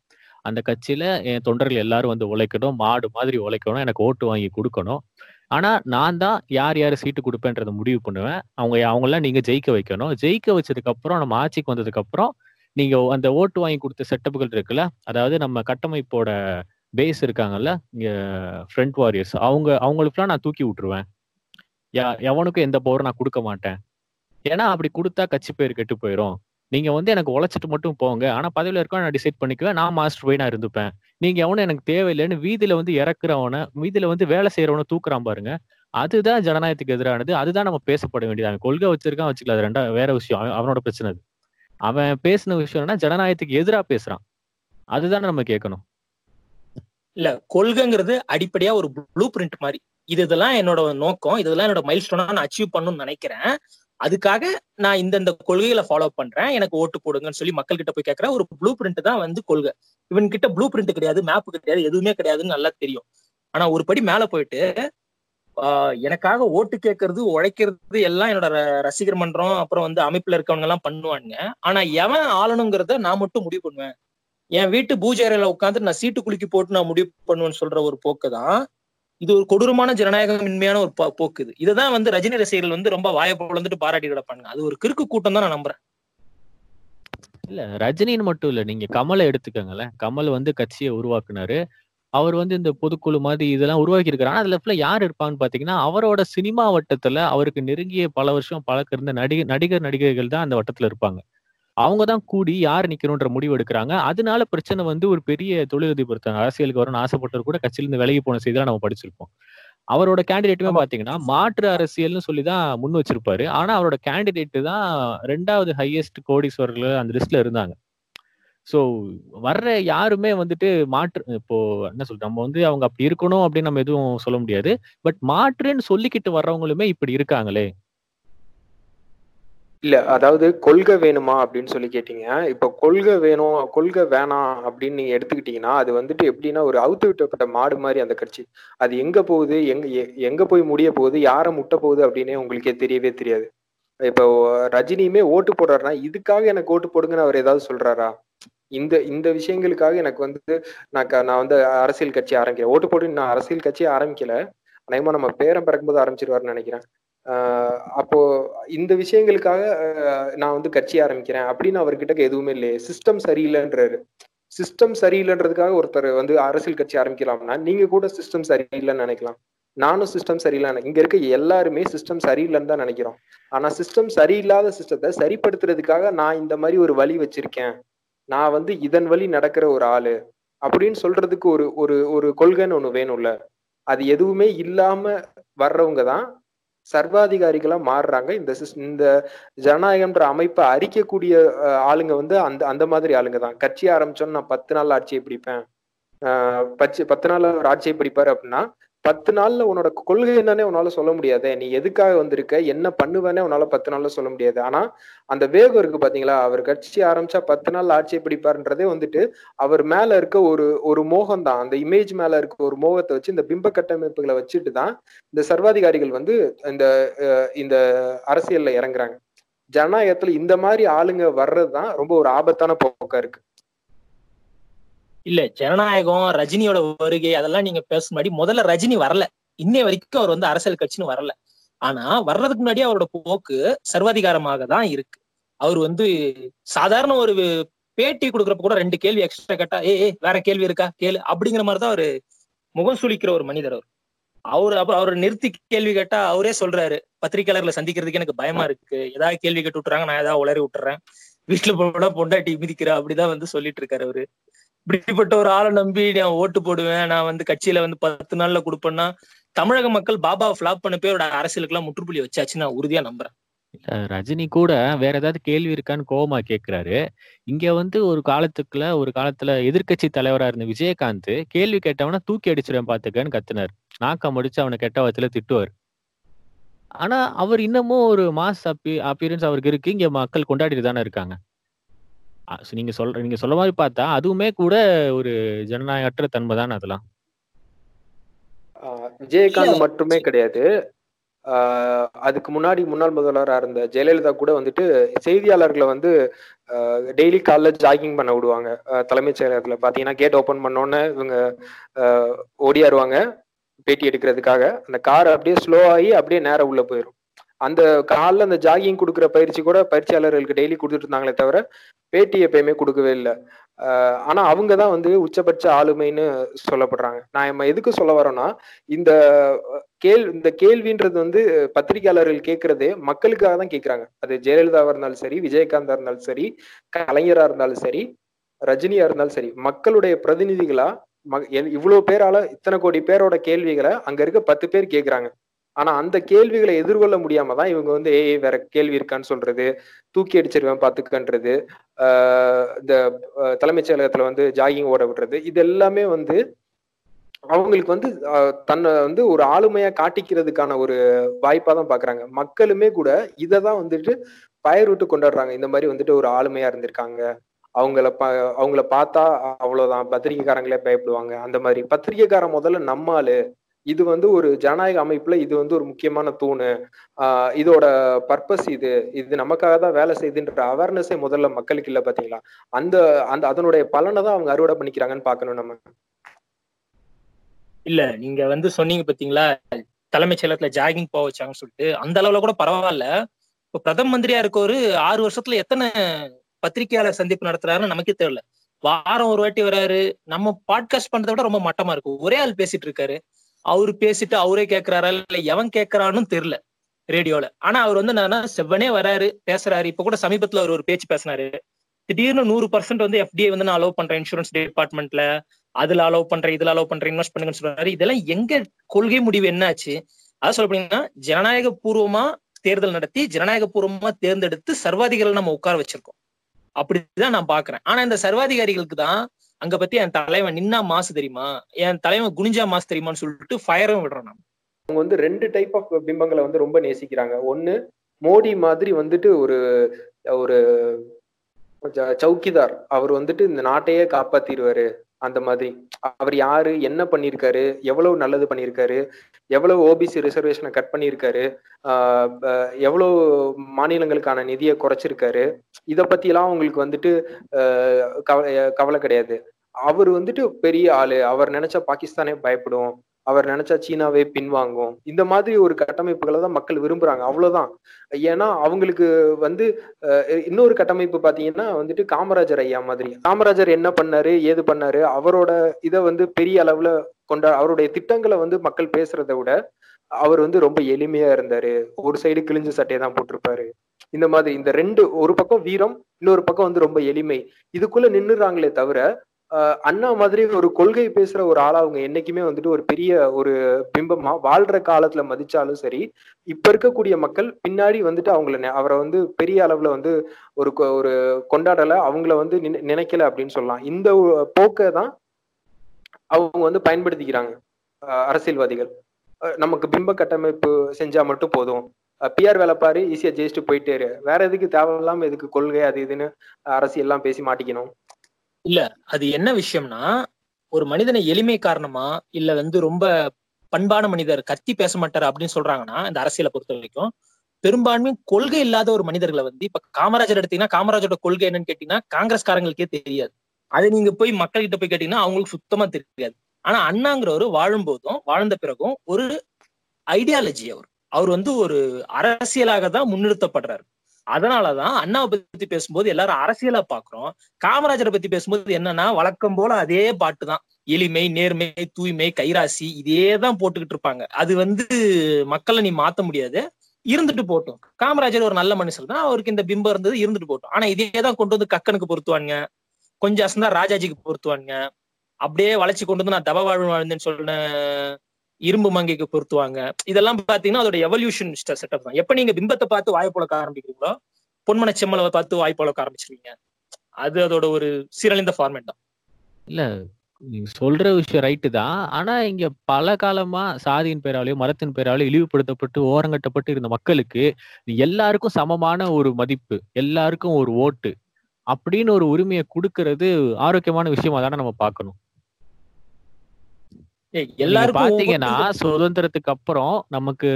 அந்த கட்சியில என் தொண்டர்கள் எல்லாரும் வந்து உழைக்கணும் மாடு மாதிரி உழைக்கணும் எனக்கு ஓட்டு வாங்கி கொடுக்கணும். ஆனா நான் தான் யார் யார் சீட்டு கொடுப்பேன்றத முடிவு பண்ணுவேன். அவங்க அவங்களாம் நீங்க ஜெயிக்க வைக்கணும். ஜெயிக்க வச்சதுக்கு அப்புறம் நம்ம ஆட்சிக்கு வந்ததுக்கு அப்புறம் நீங்க அந்த ஓட்டு வாங்கி கொடுத்த செட்டப்புகள் இருக்குல்ல அதாவது நம்ம கட்டமைப்போட பேஸ் இருக்காங்கல்ல இங்க ஃப்ரண்ட் வாரியர்ஸ் அவங்க அவங்களுக்குலாம் நான் தூக்கி விட்டுருவேன். யா- எவனுக்கும் எந்த பவரும் நான் கொடுக்க மாட்டேன். ஏன்னா அப்படி கொடுத்தா கட்சி பேர் கெட்டு போயிடும் நீங்க வந்து எனக்கு உழைச்சிட்டு மட்டும் போங்க. ஆனா பதவியில இருக்க நான் டிசைட் பண்ணிக்குவேன். நான் மாஸ்டர் போய் நான் இருந்துப்பேன். நீங்க எவனும் எனக்கு தேவையில்லைன்னு வீதியில வந்து இறக்குறவன வீதியில வந்து வேலை செய்யறவன தூக்குறான் பாருங்க. அதுதான் ஜனநாயகத்துக்கு எதிரானது. அதுதான் நம்ம பேசப்பட வேண்டியது கொள்கை வச்சிருக்கான் வச்சுக்கல அது ரெண்டா வேற விஷயம். அவனோட பிரச்சனை அது. அவன் பேசின என்னன்னா ஜனநாயகத்துக்கு எதிரா பேசுறான். அதுதானே நம்ம கேட்கணும். இல்ல கொள்கைங்கிறது அடிப்படையா ஒரு ப்ளூ பிரிண்ட் மாதிரி. இது இதெல்லாம் என்னோட நோக்கம். இதெல்லாம் என்னோட மைல் ஸ்டோனா நான் அச்சீவ் பண்ணணும்னு நினைக்கிறேன். அதுக்காக நான் இந்தந்த கொள்கைகளை ஃபாலோ பண்றேன். எனக்கு ஓட்டு போடுங்கன்னு சொல்லி மக்கள் கிட்ட போய் கேட்கற ஒரு ப்ளூ பிரிண்ட் தான் வந்து கொள்கை. இவன் கிட்ட ப்ளூ பிரிண்ட் கிடையாது மேப் கிடையாது எதுவுமே கிடையாதுன்னு நல்லா தெரியும். ஆனா ஒரு படி மேல போயிட்டு எனக்காக ஓட்டு கேட்கறது உழைக்கிறது எல்லாம் என்னோட ரசிகர் மன்றம் அப்புறம் வந்து அமைப்புல இருக்கவங்க எல்லாம் பண்ணுவானுங்க. ஆனா எவன் ஆளணுங்கிறத நான் மட்டும் முடிவு பண்ணுவேன். என் வீட்டு பூஜை அறையில உட்காந்து நான் சீட்டு குலுக்கி போட்டு நான் முடிவு பண்ணுவேன்னு சொல்ற ஒரு போக்கு தான் இது ஒரு கொடூரமான ஜனநாயகமின்மையான ஒரு போக்கு இது. இதைதான் வந்து ரஜினி ரசிகர்கள் வந்து ரொம்ப வாயை பொழந்துட்டு பாராட்டி கிடப்பாங்க அது ஒரு கிறுக்கு கூட்டம் தான் நான் நம்புறேன். இல்ல ரஜினின்னு மட்டும் இல்ல. நீங்க கமலை எடுத்துக்கோங்களேன். கமல் வந்து கட்சியை உருவாக்குனாரு. அவர் வந்து இந்த பொதுக்குழு மாதிரி இதெல்லாம் உருவாக்கி இருக்காரு அதுல full யார் இருப்பான்னு பாத்தீங்கன்னா அவரோட சினிமா வட்டத்துல அவருக்கு நெருங்கிய பல வருஷம் பழக்க இருந்த நடிகர் நடிகர் நடிகைகள் தான் அந்த வட்டத்துல இருப்பாங்க. அவங்க தான் கூடி யார் நிக்கணும்ன்ற முடிவு எடுக்கிறாங்க. அதனால பிரச்சனை வந்து ஒரு பெரிய தொழிலதிபர் அரசியலுக்கு வரணும்னு ஆசைப்பட்டவர் கூட கட்சியில இருந்து விலகி போன செய்தி நம்ம படிச்சிருப்போம். அவரோட கேண்டிடேட்டுமே பாத்தீங்கன்னா மாற்று அரசியல்னு சொல்லி தான் முன் வச்சிருப்பாரு. ஆனா அவரோட கேண்டிடேட் தான் ரெண்டாவது ஹையஸ்ட் கோடீஸ்வரர்கள் அந்த லிஸ்ட்ல இருந்தாங்க. சோ வர்ற யாருமே வந்துட்டு மாற்று இப்போ என்ன சொல்றது நம்ம வந்து அவங்க அப்படி இருக்கணும் அப்படின்னு நம்ம எதுவும் சொல்ல முடியாது. பட் மாற்றுன்னு சொல்லிக்கிட்டு வர்றவங்களுமே இப்படி இருக்காங்களே. இல்ல அதாவது கொள்கை வேணுமா அப்படின்னு சொல்லி கேட்டீங்க. இப்ப கொள்கை வேணும் கொள்கை வேணாம் அப்படின்னு நீங்க எடுத்துக்கிட்டீங்கன்னா அது வந்துட்டு எப்படின்னா ஒரு அவுத்து விட்டப்பட்ட மாடு மாதிரி அந்த கட்சி. அது எங்க போகுது எங்க எ- எங்க போய் முடிய போகுது யாரை முட்ட போகுது அப்படின்னே உங்களுக்கே தெரியவே தெரியாது. இப்போ ரஜினியுமே ஓட்டு போடுறாருன்னா இதுக்காக எனக்கு ஓட்டு போடுங்கன்னு அவர் ஏதாவது சொல்றாரா? இந்த இந்த விஷயங்களுக்காக எனக்கு வந்து நான் க- நான் வந்து அரசியல் கட்சி ஆரம்பிக்கிறேன். ஓட்டு போட்டு நான் அரசியல் கட்சி ஆரம்பிக்கல. அநேகமா நம்ம பேரன் பிறக்கும்போது ஆரம்பிச்சிருவாருன்னு நினைக்கிறேன். அப்போ இந்த விஷயங்களுக்காக நான் வந்து கட்சி ஆரம்பிக்கிறேன் அப்படின்னு அவர்கிட்ட எதுவுமே இல்லையே. சிஸ்டம் சரியில்லைன்றாரு. சிஸ்டம் சரியில்லைன்றதுக்காக ஒருத்தர் வந்து அரசியல் கட்சி ஆரம்பிக்கலாம்னா நீங்க கூட சிஸ்டம் சரியில்லைன்னு நினைக்கலாம். நானும் சிஸ்டம் சரியில்லை இங்க இருக்க எல்லாருமே சிஸ்டம் சரியில்லைன்னு தான் நினைக்கிறோம். ஆனா சிஸ்டம் சரியில்லாத சிஸ்டத்தை சரிப்படுத்துறதுக்காக நான் இந்த மாதிரி ஒரு வழி வச்சிருக்கேன். நான் வந்து இதன் வழி நடக்கிற ஒரு ஆளு அப்படின்னு சொல்றதுக்கு ஒரு ஒரு ஒரு கொள்கைன்னு ஒண்ணு வேணும்ல. அது எதுவுமே இல்லாம வர்றவங்க தான் சர்வாதிகாரிகளா மாறுறாங்க. இந்த இந்த ஜனநாயகம்ன்ற அமைப்பை அரிக்கக்கூடிய அஹ், ஆளுங்க வந்து அந்த அந்த மாதிரி ஆளுங்க தான். கட்சி ஆரம்பிச்சோன்னு நான் பத்து நாள் ஆட்சியை பிடிப்பேன். ஆஹ் பச்சு பத்து நாள் ஆட்சியை பிடிப்பாரு அப்படின்னா பத்து நாள்ல உன்னோட கொள்கை என்னன்னே உன்னால சொல்ல முடியாதே. நீ எதுக்காக வந்திருக்க? என்ன பண்ணுவேன்னே உன்னால பத்து நாள்ல சொல்ல முடியாது. ஆனா அந்த வேகம் இருக்கு பாத்தீங்களா? அவர் கட்சி ஆரம்பிச்சா பத்து நாள் ஆட்சியை பிடிப்பாருன்றதே வந்துட்டு அவர் மேல இருக்க ஒரு ஒரு மோகம் தான் அந்த இமேஜ் மேல இருக்க ஒரு மோகத்தை வச்சு இந்த பிம்ப கட்டமைப்புகளை வச்சுட்டு தான் இந்த சர்வாதிகாரிகள் வந்து இந்த இந்த அரசியல்ல இறங்குறாங்க. ஜனநாயகத்துல இந்த மாதிரி ஆளுங்க வர்றதுதான் ரொம்ப ஒரு ஆபத்தான போக்கா இருக்கு. இல்ல ஜனநாயகம் ரஜினியோட வருகை அதெல்லாம் நீங்க பேச முன்னாடி முதல்ல ரஜினி வரல. இன்னை வரைக்கும் அவர் வந்து அரசியல் கட்சின்னு வரல. ஆனா வர்றதுக்கு முன்னாடி அவரோட போக்கு சர்வாதிகாரமாக தான் இருக்கு. அவர் வந்து சாதாரண ஒரு பேட்டி கொடுக்குறப்ப கூட ரெண்டு கேள்வி எக்ஸ்ட்ரா கேட்டா ஏ வேற கேள்வி இருக்கா? கேளு. அப்படிங்கிற மாதிரி தான் அவரு முகம் சுழிக்கிற ஒரு மனிதர் அவர். அவர் அப்புறம் அவர் நிறுத்தி கேள்வி கேட்டா அவரே சொல்றாரு பத்திரிக்கையாளர்களை சந்திக்கிறதுக்கு எனக்கு பயமா இருக்கு. ஏதாவது கேள்வி கேட்டு விட்டுறாங்க நான் ஏதாவது உளறி விட்டுறேன். வீட்டுல போனா பொண்டாட்டி மிதிக்கிறா அப்படிதான் வந்து சொல்லிட்டு இருக்காரு அவரு. இப்படிப்பட்ட ஒரு ஆளை நம்பி நான் ஓட்டு போடுவேன். நான் வந்து கட்சியில வந்து பத்து நாள்ல கொடுப்பேன்னா தமிழக மக்கள் பாபா ஃபிளாப் பண்ண பேரோட அரசியலுக்கு எல்லாம் முற்றுப்புள்ளி வச்சாச்சு நான் உறுதியா நம்புறேன். ரஜினி கூட வேற ஏதாவது கேள்வி இருக்கான்னு கோபமா கேக்குறாரு. இங்க வந்து ஒரு காலத்துக்குள்ள ஒரு காலத்துல எதிர்க்கட்சி தலைவரா இருந்த விஜயகாந்த் கேள்வி கேட்டவனா தூக்கி அடிச்சிருவேன் பாத்துக்கன்னு கத்துனார். நாக்கம் முடிச்சு அவனை கெட்ட வார்த்தையில திட்டுவார். ஆனா அவர் இன்னமும் ஒரு மாஸ் அப்பி அப்பியரன்ஸ் அவருக்கு இருக்கு. இங்க மக்கள் கொண்டாடிட்டு தானே இருக்காங்க. நீங்க சொல்ற நீங்க சொல்ல மாதிரி பார்த்தா அதுவுமே கூட ஒரு ஜனநாயகற்ற தன்மை தானே அதெல்லாம்? ஆஹ் விஜயகாந்த் மட்டுமே கிடையாது. ஆஹ் அதுக்கு முன்னாடி முன்னாள் முதல்வராக இருந்த ஜெயலலிதா கூட வந்துட்டு செய்தியாளர்களை வந்து டெய்லி காலைல ஜாகிங் பண்ண விடுவாங்க. தலைமைச் செயலகத்துல பாத்தீங்கன்னா கேட் ஓபன் பண்ணோன்னே இவங்க ஓடியாருவாங்க. பேட்டி எடுக்கிறதுக்காக. அந்த கார் அப்படியே ஸ்லோ ஆகி அப்படியே நேரா உள்ள போயிடும் அந்த காலில் அந்த ஜாகிங் கொடுக்குற பயிற்சி கூட பயிற்சியாளர்களுக்கு டெய்லி கொடுத்துட்டு இருந்தாங்களே தவிர பேட்டி எப்பயுமே கொடுக்கவே இல்லை. ஆனா அவங்க தான் வந்து உச்சபட்ச ஆளுமைன்னு சொல்லப்படுறாங்க. நான் நம்ம எதுக்கு சொல்ல வரோம்னா இந்த கேள் இந்த கேள்வின்றது வந்து பத்திரிகையாளர்கள் கேட்கறதே மக்களுக்காக தான் கேட்கறாங்க அது ஜெயலலிதாவா இருந்தாலும் சரி விஜயகாந்தா இருந்தாலும் சரி கலைஞரா இருந்தாலும் சரி ரஜினியா இருந்தாலும் சரி மக்களுடைய பிரதிநிதிகளா ம- எ- இவ்வளவு பேரால இத்தனை கோடி பேரோட கேள்விகளை அங்க இருக்க பத்து பேர் கேக்குறாங்க. ஆனா அந்த கேள்விகளை எதிர்கொள்ள முடியாம தான் இவங்க வந்து ஏய் வேற கேள்வி இருக்கான்னு சொல்றது தூக்கி அடிச்சிருவேன் பாத்துக்கன்றது ஆஹ் இந்த தலைமைச் செயலகத்துல வந்து ஜாகிங் ஓட விடுறது இது எல்லாமே வந்து அவங்களுக்கு வந்து தன்னை வந்து ஒரு ஆளுமையா காட்டிக்கிறதுக்கான ஒரு வாய்ப்பா தான் பாக்குறாங்க. மக்களுமே கூட இதை தான் வந்துட்டு பயர் விட்டு கொண்டாடுறாங்க. இந்த மாதிரி வந்துட்டு ஒரு ஆளுமையா இருந்திருக்காங்க. அவங்கள பா அவங்கள பார்த்தா அவ்வளவுதான். பத்திரிகைக்காரங்களே பயப்படுவாங்க. அந்த மாதிரி. பத்திரிகைக்காரன் முதல்ல நம்மாலு இது வந்து ஒரு ஜனநாயக அமைப்புல இது வந்து ஒரு முக்கியமான தூணு. ஆஹ் இதோட பர்பஸ் இது. இது நமக்காக தான் வேலை செய்யுதுன்ற அவேர்னஸே முதல்ல மக்களுக்கு இல்ல பாத்தீங்களா? அந்த அந்த அதனுடைய பலனை தான் அவங்க அறுவடை பண்ணிக்கிறாங்கன்னு பாக்கணும் நம்ம. இல்ல நீங்க வந்து சொன்னீங்க பாத்தீங்களா? தலைமைச் செயலகத்துல ஜாகிங் போக வச்சாங்கன்னு சொல்லிட்டு அந்த அளவுல கூட பரவாயில்ல. இப்ப பிரதம மந்திரியா இருக்கவரு ஆறு வருஷத்துல எத்தனை பத்திரிகையாளர் சந்திப்பு நடத்துறாருன்னு நமக்கே தெரியல. வாரம் ஒரு வாட்டி வராரு. நம்ம பாட்காஸ்ட் பண்றதை விட ரொம்ப மட்டமா இருக்கு. ஒரே ஆள் பேசிட்டு இருக்காரு. அவரு பேசிட்டு அவரே கேட்கிறாரா இல்ல எவன் கேட்கறான்னு தெரியல ரேடியோல. ஆனா அவர் வந்து என்னன்னா செவ்வனே வராரு பேசுறாரு. இப்ப கூட சமீபத்துல அவர் ஒரு பேச்சு பேசினாரு. திடீர்னு நூறு பர்சன்ட் வந்து எஃப்டிஐ வந்து நான் அலோவ் பண்றேன் இன்சூரன்ஸ் டிபார்ட்மெண்ட்ல அதுல அலோவ் பண்றேன் இதுல அலோவ் பண்றேன் இன்வெஸ்ட் பண்ணுங்கன்னு சொல்றாரு இதெல்லாம் எங்க கொள்கை முடிவு என்னாச்சு? அதான் சொல்ல போனீங்கன்னா ஜனநாயக பூர்வமா தேர்தல் நடத்தி ஜனநாயக பூர்வமா தேர்ந்தெடுத்து சர்வாதிகாரிகள் நம்ம உட்கார வச்சிருக்கோம். அப்படிதான் நான் பாக்குறேன். ஆனா இந்த சர்வாதிகாரிகளுக்கு தான் அங்க பத்தி என் தலைவன் நின்னா மாசு தெரியுமா? என் தலைவன் குனிஞ்சா மாசு தெரியுமான்னு சொல்லிட்டு ஃபயரும் விடுறோம் நம்ம அவங்க வந்து ரெண்டு டைப் ஆஃப் பிம்பங்களை வந்து ரொம்ப நேசிக்கிறாங்க. ஒண்ணு மோடி மாதிரி வந்துட்டு ஒரு ஒரு ச- சௌக்கிதார் அவர் வந்துட்டு இந்த நாட்டையே காப்பாத்திடுவாரு. அந்த மாதிரி. அவர் யாரு? என்ன பண்ணியிருக்காரு எவ்வளவு நல்லது பண்ணியிருக்காரு எவ்வளவு ஓபிசி ரிசர்வேஷனை கட் பண்ணியிருக்காரு எவ்வளவு மாநிலங்களுக்கான நிதியை குறைச்சிருக்காரு? இதை பற்றிலாம் அவங்களுக்கு வந்துட்டு கவலை கவலை கிடையாது. அவர் வந்துட்டு பெரிய ஆளு. அவர் நினைச்சா பாகிஸ்தானே பயப்படும். அவர் நினைச்சா சீனாவே பின்வாங்கும். இந்த மாதிரி ஒரு கட்டமைப்புகளை தான் மக்கள் விரும்புறாங்க. அவ்வளவுதான். ஏன்னா அவங்களுக்கு வந்து இன்னொரு கட்டமைப்பு பாத்தீங்கன்னா வந்துட்டு காமராஜர் ஐயா மாதிரி. காமராஜர் என்ன பண்ணாரு? ஏது பண்ணாரு? அவரோட இதை வந்து பெரிய அளவுல கொண்டா அவருடைய திட்டங்களை வந்து மக்கள் பேசுறதை விட அவர் வந்து ரொம்ப எளிமையா இருந்தாரு. ஒரு சைடு கிழிஞ்ச சட்டையை தான் போட்டிருப்பாரு. இந்த மாதிரி இந்த ரெண்டு ஒரு பக்கம் வீரம் இன்னொரு பக்கம் வந்து ரொம்ப எளிமை. இதுக்குள்ள நின்னுறாங்களே தவிர அண்ணா மாதிரி ஒரு கொள்கை பேசுற ஒரு ஆளா அவங்க என்னைக்குமே வந்துட்டு ஒரு பெரிய ஒரு பிம்பமா வாழ்ற காலத்துல மதிச்சாலும் சரி இப்ப இருக்கக்கூடிய மக்கள் பின்னாடி வந்துட்டு அவங்கள நெ- அவரை வந்து பெரிய அளவுல வந்து ஒரு கொ- ஒரு கொண்டாடல அவங்கள வந்து நினை- நினைக்கல அப்படின்னு சொல்லலாம். இந்த போக்கை தான் அவங்க வந்து பயன்படுத்திக்கிறாங்க அரசியல்வாதிகள். நமக்கு பிம்ப கட்டமைப்பு செஞ்சா மட்டும் போதும். பிஆர் வேலை பாரு ஈஸியா ஜெயிச்சுட்டு போயிட்டே வேற எதுக்கு தேவையில்லாம எதுக்கு கொள்கை அது இதுன்னு அரசியல் எல்லாம் பேசி மாட்டிக்கணும். இல்ல அது என்ன விஷயம்னா ஒரு மனிதனை எளிமை காரணமா இல்ல வந்து ரொம்ப பண்பான மனிதர் கத்தி பேச மாட்டாரு அப்படின்னு சொல்றாங்கன்னா இந்த அரசியலை பொறுத்த வரைக்கும் பெரும்பான்மை கொள்கை இல்லாத ஒரு மனிதர்களை வந்து இப்ப காமராஜர் எடுத்தீங்கன்னா காமராஜரோட கொள்கை என்னன்னு கேட்டீங்கன்னா காங்கிரஸ்காரங்களுக்கே தெரியாது. அதை நீங்க போய் மக்கள்கிட்ட போய் கேட்டீங்கன்னா அவங்களுக்கு சுத்தமா தெரியாது. ஆனா அன்னாங்கிறவர் வாழும் போதும் வாழ்ந்த பிறகும் ஒரு ஐடியாலஜி அவர். அவர் வந்து ஒரு அரசியலாக தான் முன்னிறுத்தப்படுறாரு. அதனாலதான் அண்ணாவை பத்தி பேசும்போது எல்லாரும் அரசியலா பாக்குறோம். காமராஜரை பத்தி பேசும்போது என்னன்னா வழக்கம் போல அதே பாட்டு தான் எளிமை நேர்மை தூய்மை கைராசி இதே தான் போட்டுக்கிட்டு இருப்பாங்க. அது வந்து மக்களை நீ மாத்த முடியாது. இருந்துட்டு போட்டும். காமராஜர் ஒரு நல்ல மனுஷன் தான். அவருக்கு இந்த பிம்பம் இருந்தது இருந்துட்டு போட்டும். ஆனா இதே தான் கொண்டு வந்து கக்கனுக்கு பொருத்துவானுங்க. கொஞ்சம் அசந்தா ராஜாஜிக்கு பொருத்துவானுங்க. அப்படியே வளைச்சு கொண்டு வந்து நான் தவ வாழ்வு வாழ்ந்தேன்னு சொன்ன இரும்பு மங்கைக்கு பொருத்துவாங்க. இதெல்லாம் பாத்தீங்கன்னா அதோட எவல்யூஷன் செட்டப் தான். எப்ப நீங்க பிம்பத்தை பார்த்து வாய் புழக்க ஆரம்பிக்கிறீங்களோ பொன்மன செம்மலை பார்த்து வாய் புழக்க ஆரம்பிச்சிருவீங்க. அது அதோட ஒரு சீரழிந்த ஃபார்மேட் தான். இல்ல நீங்க சொல்ற விஷயம் ரைட்டு தான். ஆனா இங்க பல காலமா சாதியின் பேராலையும் மரத்தின் பேராலையும் இழிவுபடுத்தப்பட்டு ஓரங்கட்டப்பட்டு இருந்த மக்களுக்கு எல்லாருக்கும் சமமான ஒரு மதிப்பு எல்லாருக்கும் ஒரு ஓட்டு அப்படின்னு ஒரு உரிமையை கொடுக்கறது ஆரோக்கியமான விஷயமா தானே நம்ம பார்க்கணும். எல்லாருக்கும் பாத்தீங்கன்னா சுதந்திரத்துக்கு அப்புறம் நமக்கு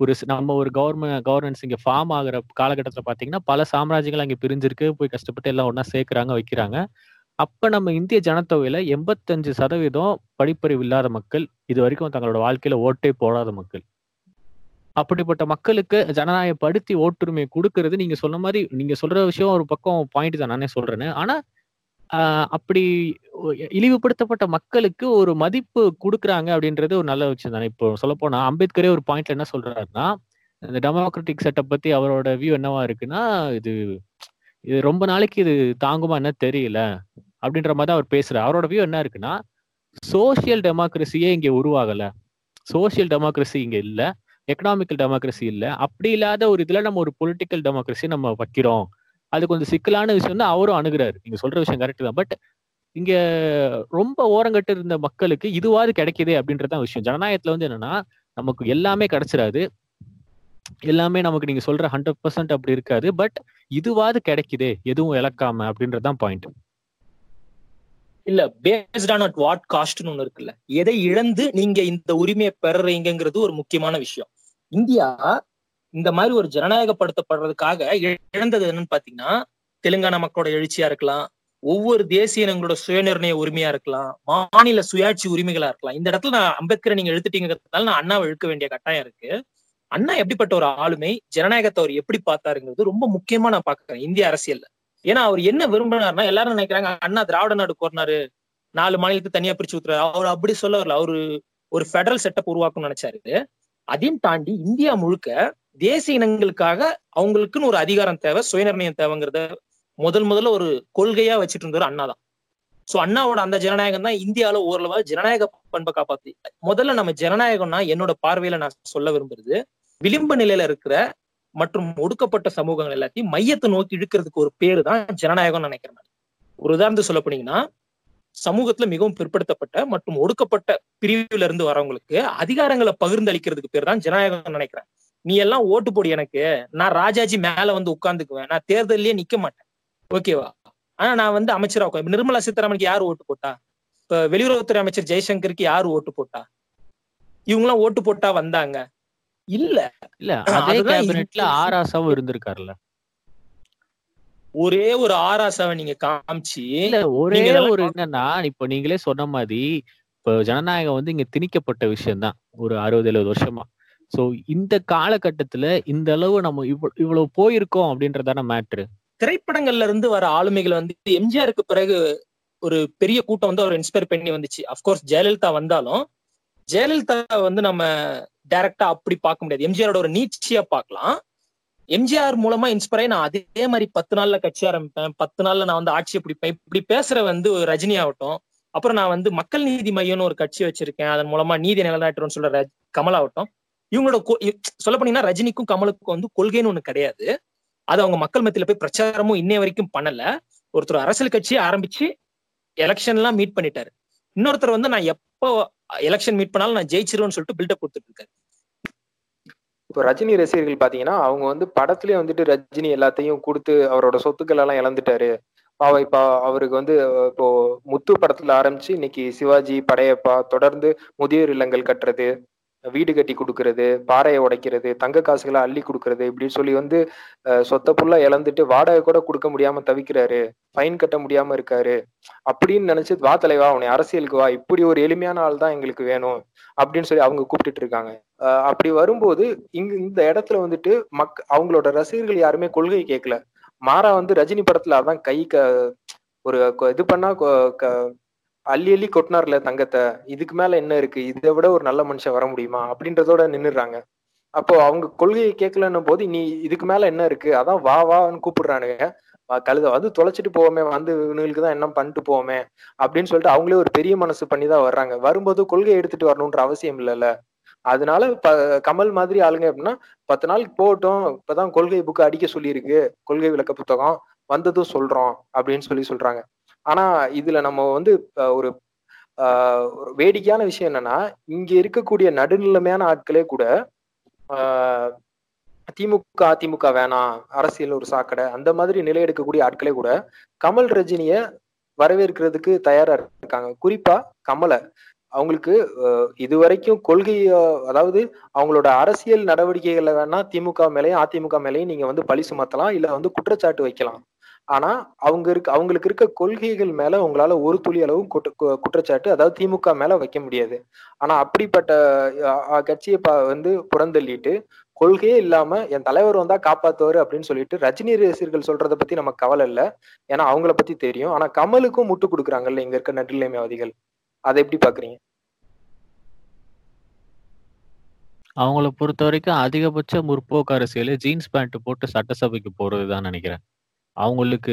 ஒரு நம்ம ஒரு கவர்மெண்ட் கவர்னன்ஸ் இங்க ஃபார்ம் ஆகுற காலகட்டத்துல பாத்தீங்கன்னா பல சாம்ராஜ்யங்கள் அங்க பிரிஞ்சிருக்கு போய் கஷ்டப்பட்டு எல்லாம் ஒண்ணா சேர்க்கறாங்க வைக்கிறாங்க. அப்ப நம்ம இந்திய ஜனத்தொகையில எண்பத்தஞ்சு சதவீதம் படிப்பறிவு இல்லாத மக்கள் இது வரைக்கும் தங்களோட வாழ்க்கையில ஓட்டே போடாத மக்கள். அப்படிப்பட்ட மக்களுக்கு ஜனநாயகப்படுத்தி ஓட்டுரிமை கொடுக்கறது நீங்க சொன்ன மாதிரி நீங்க சொல்ற விஷயம் ஒரு பக்கம் பாயிண்ட் தான் நானே சொல்றேன்னு ஆனா அப்படி இழிவுபடுத்தப்பட்ட மக்களுக்கு ஒரு மதிப்பு கொடுக்குறாங்க அப்படின்றது ஒரு நல்ல விஷயம் தானே. இப்போ சொல்ல போனா அம்பேத்கரே ஒரு பாயிண்ட்ல என்ன சொல்றாருன்னா இந்த டெமோக்ராட்டிக் செட்டப் பத்தி அவரோட வியூ என்னவா இருக்குன்னா இது இது ரொம்ப நாளைக்கு இது தாங்குமா என்ன தெரியல அப்படின்ற மாதிரி தான் அவர் பேசுறாரு. அவரோட வியூ என்ன இருக்குன்னா சோசியல் டெமோக்ரஸியே இங்க உருவாகல. சோசியல் டெமோக்ரஸி இங்க இல்ல. எக்கனாமிக்கல் டெமோக்ரஸி இல்ல. அப்படி இல்லாத ஒரு இதுல நம்ம ஒரு பொலிட்டிக்கல் டெமோக்ரஸி நம்ம வைக்கிறோம். அது கொஞ்சம் சிக்கலான விஷயம் தான் அவரும் அணுகுறாரு. நீங்க சொல்ற விஷயம் கரெக்ட் தான். பட் இங்க ரொம்ப ஓரங்கட்டு இருந்த மக்களுக்கு இதுவாது கிடைக்குதே அப்படின்றதான் விஷயம். ஜனநாயகத்துல வந்து என்னன்னா நமக்கு எல்லாமே கிடைச்சிடாது எல்லாமே நமக்கு நீங்க சொல்ற ஹண்ட்ரட் பர்சன்ட் அப்படி இருக்காது. பட் இதுவாது கிடைக்குதே எதுவும் இழக்காம அப்படின்றதான் பாயிண்ட் இல்ல பேஸ்ட் ஆன் அட் வாட் காஸ்ட்னு ஒண்ணு இருக்குல்ல. எதை இழந்து நீங்க இந்த உரிமையை பெறுறீங்கிறது ஒரு முக்கியமான விஷயம். இந்தியா இந்த மாதிரி ஒரு ஜனநாயகப்படுத்தப்படுறதுக்காக இழந்தது என்னன்னு பாத்தீங்கன்னா தெலுங்கானா மக்களோட எழுச்சியா இருக்கலாம் ஒவ்வொரு தேசிய இனங்களோட சுயநிர்ணய உரிமையா இருக்கலாம் மாநில சுயாட்சி உரிமைகளா இருக்கலாம். இந்த இடத்துல நான் அம்பேத்கரை நீங்க எழுத்துட்டீங்கிறதுனால நான் அண்ணாவை இழுக்க வேண்டிய கட்டாயம் இருக்கு. அண்ணா எப்படிப்பட்ட ஒரு ஆளுமை ஜனநாயகத்தை அவர் எப்படி பார்த்தாருங்கிறது ரொம்ப முக்கியமா நான் பாக்குறேன் இந்திய அரசியல்ல. ஏன்னா அவர் என்ன விரும்பினார்னா எல்லாரும் நினைக்கிறாங்க அண்ணா திராவிட நாடு கோரினாரு நாலு மாநிலத்தை தனியா பிரிச்சு ஊத்துறாரு. அவர் அப்படி சொல்ல வரல. அவரு ஒரு ஃபெடரல் செட்டப் உருவாக்கணும்னு நினைச்சாரு. அதையும் தாண்டி இந்தியா முழுக்க தேசிய இனங்களுக்காக அவங்களுக்குன்னு ஒரு அதிகாரம் தேவை சுயநிர்ணயம் தேவைங்கிறத முதல் முதல்ல ஒரு கொள்கையா வச்சுட்டு இருந்தவர் அண்ணா தான். சோ அண்ணாவோட அந்த ஜனநாயகம் தான் இந்தியாவில ஓரளவா ஜனநாயக பண்பை காப்பாத்தி. முதல்ல நம்ம ஜனநாயகம்னா என்னோட பார்வையில நான் சொல்ல விரும்புறது விளிம்பு நிலையில இருக்கிற மற்றும் ஒடுக்கப்பட்ட சமூகங்கள் எல்லாத்தையும் மையத்தை நோக்கி இழுக்கிறதுக்கு ஒரு பேரு தான் ஜனநாயகம்னு நினைக்கிறேன் நான். ஒரு உதாரணத்துக்கு சொல்ல போனீங்கன்னா சமூகத்துல மிகவும் பிற்படுத்தப்பட்ட மற்றும் ஒடுக்கப்பட்ட பிரிவுல இருந்து வரவங்களுக்கு அதிகாரங்களை பகிர்ந்தளிக்கிறதுக்கு பேர் தான் ஜனநாயகம் நினைக்கிறேன். நீ எல்லாம் ஓட்டு போடு எனக்கு. நான் ராஜாஜி மேல வந்து உட்கார்ந்துக்குவேன். நான் தேர்தல்லயே நிக்க மாட்டேன். ஓகேவா ஆனா நான் வந்து அமைச்சரா உட்கார் நிர்மலா சீதாராமனுக்கு யார் ஓட்டு போட்டா? இப்ப வெளியுறவுத்துறை அமைச்சர் ஜெய்சங்கருக்கு யாரு ஓட்டு போட்டா? இவங்கெல்லாம் ஓட்டு போட்டா வந்தாங்க. இல்ல. இல்ல அதே கேபினெட்ல ஆராசாவும் இருந்திருக்காருல்ல. ஒரே ஒரு ஆராசாவை நீங்க காமிச்சு இல்ல ஒரே ஒரு என்னன்னா இப்ப நீங்களே சொன்ன மாதிரி இப்ப ஜனநாயகம் வந்து இங்க திணிக்கப்பட்ட விஷயம்தான். ஒரு அறுபது எழுபது வருஷமா. சோ இந்த காலகட்டத்துல இந்த அளவு நம்ம இவ்வளவு இவ்வளவு போயிருக்கோம் அப்படின்றதான மேட்ரு திரைப்படங்கள்ல இருந்து வர ஆளுமைகள் வந்து எம்ஜிஆருக்கு பிறகு ஒரு பெரிய கூட்டம் வந்து அவர் இன்ஸ்பயர் பண்ணி வந்துச்சு. அப்கோர்ஸ் ஜெயலலிதா வந்தாலும் ஜெயலலிதா வந்து நம்ம டைரக்டா அப்படி பார்க்க முடியாது. எம்ஜிஆரோட ஒரு நீட்சியா பார்க்கலாம். எம்ஜிஆர் மூலமா இன்ஸ்பயர் ஆகி நான் அதே மாதிரி பத்து நாள்ல கட்சி ஆரம்பிப்பேன். பத்து நாள்ல நான் வந்து ஆட்சியை பிடிப்பேன். இப்படி பேசுற வந்து ஒரு ரஜினி ஆகட்டும். அப்புறம் நான் வந்து மக்கள் நீதி மையம்னு ஒரு கட்சி வச்சிருக்கேன். அதன் மூலமா நீதி நிலநாட்டுறோம்னு சொல்ற கமல் ஆகட்டும். இவங்களோட சொல்ல போனீங்கன்னா ரஜினிக்கும் கமலுக்கும் வந்து கொள்கைன்னு ஒண்ணு கிடையாது. அது அவங்க மக்கள் மத்தியில போய் பிரச்சாரமும் இன்னை வரைக்கும் பண்ணல. ஒருத்தர் அரசியல் கட்சியை ஆரம்பிச்சு எலெக்ஷன் எல்லாம் மீட் பண்ணிட்டாரு. இன்னொருத்தர் வந்து நான் எப்போ எலெக்ஷன் மீட் பண்ணாலும் நான் ஜெயிச்சிருவேன்னு சொல்லிட்டு பில்டப் கொடுத்துட்டு இருக்காரு. இப்போ ரஜினி ரசிகர்கள் பாத்தீங்கன்னா அவங்க வந்து படத்துலயே வந்துட்டு ரஜினி எல்லாத்தையும் கொடுத்து அவரோட சொத்துக்கள் எல்லாம் இழந்துட்டாரு. பாவம் இப்ப அவருக்கு வந்து இப்போ முத்து படத்துல ஆரம்பிச்சு இன்னைக்கு சிவாஜி படையப்பா தொடர்ந்து முதியோர் இல்லங்கள் கட்டுறது வீடு கட்டி கொடுக்கறது பாறையை உடைக்கிறது தங்க காசுகளை அள்ளி கொடுக்கறது இப்படின்னு சொல்லி வந்து சொத்த சொத்தை இழந்துட்டு வாடகை கூட கொடுக்க முடியாம தவிக்கிறாரு. ஃபைன் கட்ட முடியாம இருக்காரு. அப்படின்னு நினைச்சு வா தலைவா உன்னை அரசியலுக்கு வா. இப்படி ஒரு எளிமையான ஆள் தான் எங்களுக்கு வேணும். அப்படின்னு சொல்லி அவங்க கூப்பிட்டுட்டு இருக்காங்க. அப்படி வரும்போது இங்க இந்த இடத்துல வந்துட்டு மக் அவங்களோட ரசிகர்கள் யாருமே கொள்கை கேட்கல. மாறா வந்து ரஜினி படத்துல அதான் கை க ஒரு இது பண்ணா க- அள்ளி அள்ளி கொட்டினார்ல தங்கத்தை. இதுக்கு மேல என்ன இருக்கு? இதை விட ஒரு நல்ல மனுஷன் வர முடியுமா? அப்படின்றதோட நின்னுடுறாங்க. அப்போ அவங்க கொள்கையை கேட்கலன்னும் போது நீ இதுக்கு மேல என்ன இருக்கு? அதான் வா வான்னு கூப்பிடுறானுங்க. வா, கழுத வந்து தொலைச்சிட்டு போவோமே. வந்து இவங்களுக்கு தான் என்ன பண்ணிட்டு போவோமே. அப்படின்னு சொல்லிட்டு அவங்களே ஒரு பெரிய மனசு பண்ணி தான் வர்றாங்க. வரும்போது கொள்கை எடுத்துட்டு வரணுன்ற அவசியம் இல்லைல்ல. அதனால ப கமல் மாதிரி ஆளுங்க அப்படின்னா பத்து நாளுக்கு போகட்டும். இப்பதான் கொள்கை புக்கு அடிக்க சொல்லியிருக்கு. கொள்கை விளக்க புத்தகம். வந்ததும் சொல்றோம். அப்படின்னு சொல்லி சொல்றாங்க. ஆனா இதுல நம்ம வந்து ஒரு ஒரு வேடிக்கையான விஷயம் என்னன்னா இங்க இருக்கக்கூடிய நடுநிலைமையான ஆட்களே கூட திமுக அதிமுக வேணாம் அரசியல் ஒரு சாக்கடை அந்த மாதிரி நிலை எடுக்கக்கூடிய ஆட்களே கூட கமல் ரஜினிய வரவேற்கிறதுக்கு தயாரா இருக்காங்க. குறிப்பா கமலை. அவங்களுக்கு இதுவரைக்கும் கொள்கை அதாவது அவங்களோட அரசியல் நடவடிக்கைகளை வேணா திமுக மேலேயும் அதிமுக மேலேயும் நீங்க வந்து பழி சுமத்தலாம் இல்ல வந்து குற்றச்சாட்டு வைக்கலாம். ஆனா அவங்க இருக்க அவங்களுக்கு இருக்க கொள்கைகள் மேல உங்களால ஒரு துளி அளவும் கு- குற்றச்சாட்டு அதாவது திமுக மேல வைக்க முடியாது. ஆனா அப்படிப்பட்ட கட்சியை வந்து புறந்தள்ளிட்டு கொள்கையே இல்லாம என் தலைவர் வந்தா காப்பாத்துவாரு அப்படின்னு சொல்லிட்டு ரஜினி ரசிகர்கள் சொல்றதை பத்தி நமக்கு கவலை இல்ல. ஏன்னா அவங்கள பத்தி தெரியும். ஆனா கமலுக்கும் முட்டு கொடுக்குறாங்கல்ல இங்க இருக்க நடுநிலைமைவாதிகள். அதை எப்படி பாக்குறீங்க? அவங்கள பொறுத்த வரைக்கும் அதிகபட்ச முற்போக்கு அரசியல் ஜீன்ஸ் பேண்ட் போட்டு சட்டசபைக்கு போறது தான் நினைக்கிறேன். அவங்களுக்கு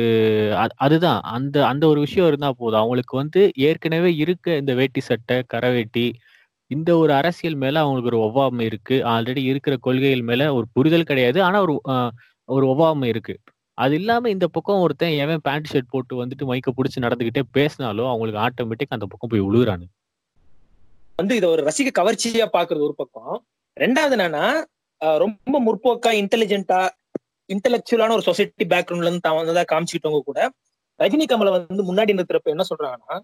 அது- அதுதான். அந்த அந்த ஒரு விஷயம் இருந்தா போதும். அவங்களுக்கு வந்து ஏற்கனவே இருக்க இந்த வேட்டி சட்டை கரவேட்டி இந்த ஒரு அரசியல் மேல அவங்களுக்கு ஒரு ஒவ்வாமை இருக்கு. ஆல்ரெடி இருக்கிற கொள்கைகள் மேல ஒரு புரிதல் கிடையாது. ஆனா ஒரு ஒரு ஒவ்வாமை இருக்கு. அது இல்லாம இந்த பக்கம் ஒருத்தன் எவன் பேண்ட் ஷர்ட் போட்டு வந்துட்டு மைக்க பிடிச்சி நடந்துகிட்டே பேசினாலும் அவங்களுக்கு ஆட்டோமேட்டிக் அந்த பக்கம் போய் விழுகுறானு வந்து இதை ஒரு ரசிக கவர்ச்சியா பாக்குறது ஒரு பக்கம். ரெண்டாவது என்னன்னா அஹ் ரொம்ப முற்போக்கா இன்டெலிஜென்ட்டா இன்டெலெக்சுவலான ஒரு சொசைட்டி பேக்ரவுண்ட்ல இருந்து தான் வந்ததா காமிச்சுக்கிட்டவங்க கூட ரஜினி கமலை வந்து முன்னாடி நிறுத்துறப்ப என்ன சொல்றாங்கன்னா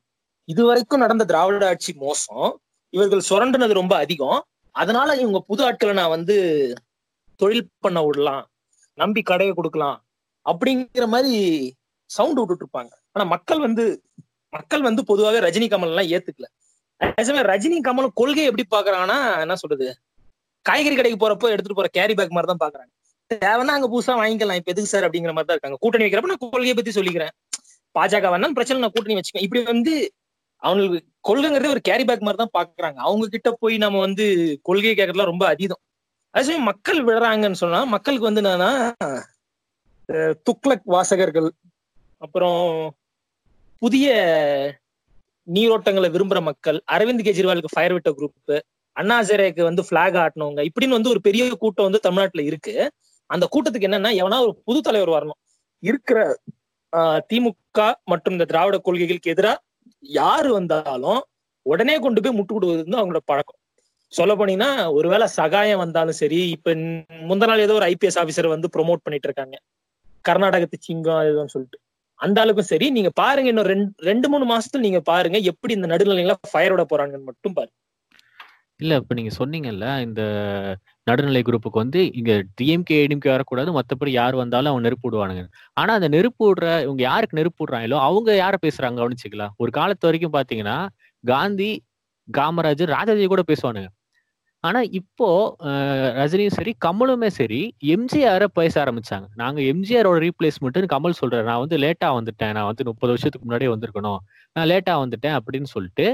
இது வரைக்கும் நடந்த திராவிட ஆட்சி மோசம் இவர்கள் சுரண்டுனது ரொம்ப அதிகம் அதனால இவங்க புது ஆட்களை நான் வந்து தொழில் பண்ண விடலாம் நம்பி கடையை கொடுக்கலாம் அப்படிங்கிற மாதிரி சவுண்ட் விட்டுட்டு இருப்பாங்க. ஆனா மக்கள் வந்து மக்கள் வந்து பொதுவாகவே ரஜினி கமல் எல்லாம் ஏத்துக்கல ரஜினி கமலும் கொள்கை எப்படி பாக்குறாங்கன்னா என்ன சொல்றது காய்கறி கடைக்கு போறப்போ எடுத்துட்டு போற கேரி பேக் மாதிரி தான் பாக்குறாங்க தேவைன்னா அங்க புதுசா வாங்கிக்கலாம். இப்ப எதுக்கு சார் அப்படிங்கிற மாதிரி தான் இருக்காங்க. கூட்டணி வைக்கிறப்ப நான் கொள்கையை பத்தி சொல்லிக்கிறேன். பாஜக வேணாலும் பிரச்சனை நான் கூட்டணி வச்சுக்கேன் இப்படி வந்து அவங்களுக்கு கொள்கைங்கிறதே ஒரு கேரி பேக் மாதிரி தான் பாக்குறாங்க. அவங்க கிட்ட போய் நம்ம வந்து கொள்கை கேட்கறதுலாம் ரொம்ப அதீதம். அதே சமயம் மக்கள் விடுறாங்கன்னு சொன்னா மக்களுக்கு வந்து என்னன்னா துக்ளக் வாசகர்கள் அப்புறம் புதிய நீரோட்டங்களை விரும்புற மக்கள் அரவிந்த் கெஜ்ரிவாலுக்கு ஃபயர் விட்ட குரூப் அண்ணா ஹசாரேக்கு வந்து பிளாக் ஆட்டினவங்க இப்படின்னு வந்து ஒரு பெரிய கூட்டம் வந்து தமிழ்நாட்டுல இருக்கு. அந்த கூட்டத்துக்கு என்னன்னா எவனா ஒரு புது தலைவர் வரணும். இருக்கிற ஆஹ், திமுக மற்றும் இந்த திராவிட கொள்கைகளுக்கு எதிராக யாரு வந்தாலும் உடனே கொண்டு போய் முட்டு கொடுவது வந்து அவங்களோட பழக்கம். சொல்ல போனீங்கன்னா ஒருவேளை சகாயம் வந்தாலும் சரி இப்ப முந்த நாள் ஏதோ ஒரு ஐபிஎஸ் ஆபீசர் வந்து ப்ரோமோட் பண்ணிட்டு இருக்காங்க. கர்நாடகத்து சிங்கம் இதுன்னு சொல்லிட்டு. அந்த அளவுக்கும் சரி நீங்க பாருங்க இன்னும் ரெண்டு ரெண்டு மூணு மாசத்துல நீங்க பாருங்க எப்படி இந்த நடுநிலையில ஃபயரோட போறாங்கன்னு மட்டும் பாருங்க. இல்ல இப்ப நீங்க சொன்னீங்கல்ல இந்த நடுநிலை குரூப்புக்கு வந்து இங்க டிஎம்கே ஏடிஎம்கே வரக்கூடாது. மத்தபடி யார் வந்தாலும் அவங்க நெருப்பு விடுவானுங்க. ஆனா அந்த நெருப்பு விடுற இவங்க யாருக்கு நெருப்பு விடுறாங்களோ அவங்க யார பேசுறாங்க கவனிச்சுக்கலாம். ஒரு காலத்து வரைக்கும் பாத்தீங்கன்னா காந்தி காமராஜர் ராஜாஜி கூட பேசுவானுங்க. ஆனா இப்போ அஹ், ரஜினியும் சரி கமலுமே சரி எம்ஜிஆர பேச ஆரம்பிச்சாங்க. நாங்க எம்ஜிஆரோட ரீப்ளேஸ்மெண்ட்னு கமல் சொல்றாரு. நான் வந்து லேட்டா வந்துட்டேன். நான் வந்து முப்பது வருஷத்துக்கு முன்னாடியே வந்திருக்கணும். நான் லேட்டா வந்துட்டேன் அப்படின்னு சொல்லிட்டு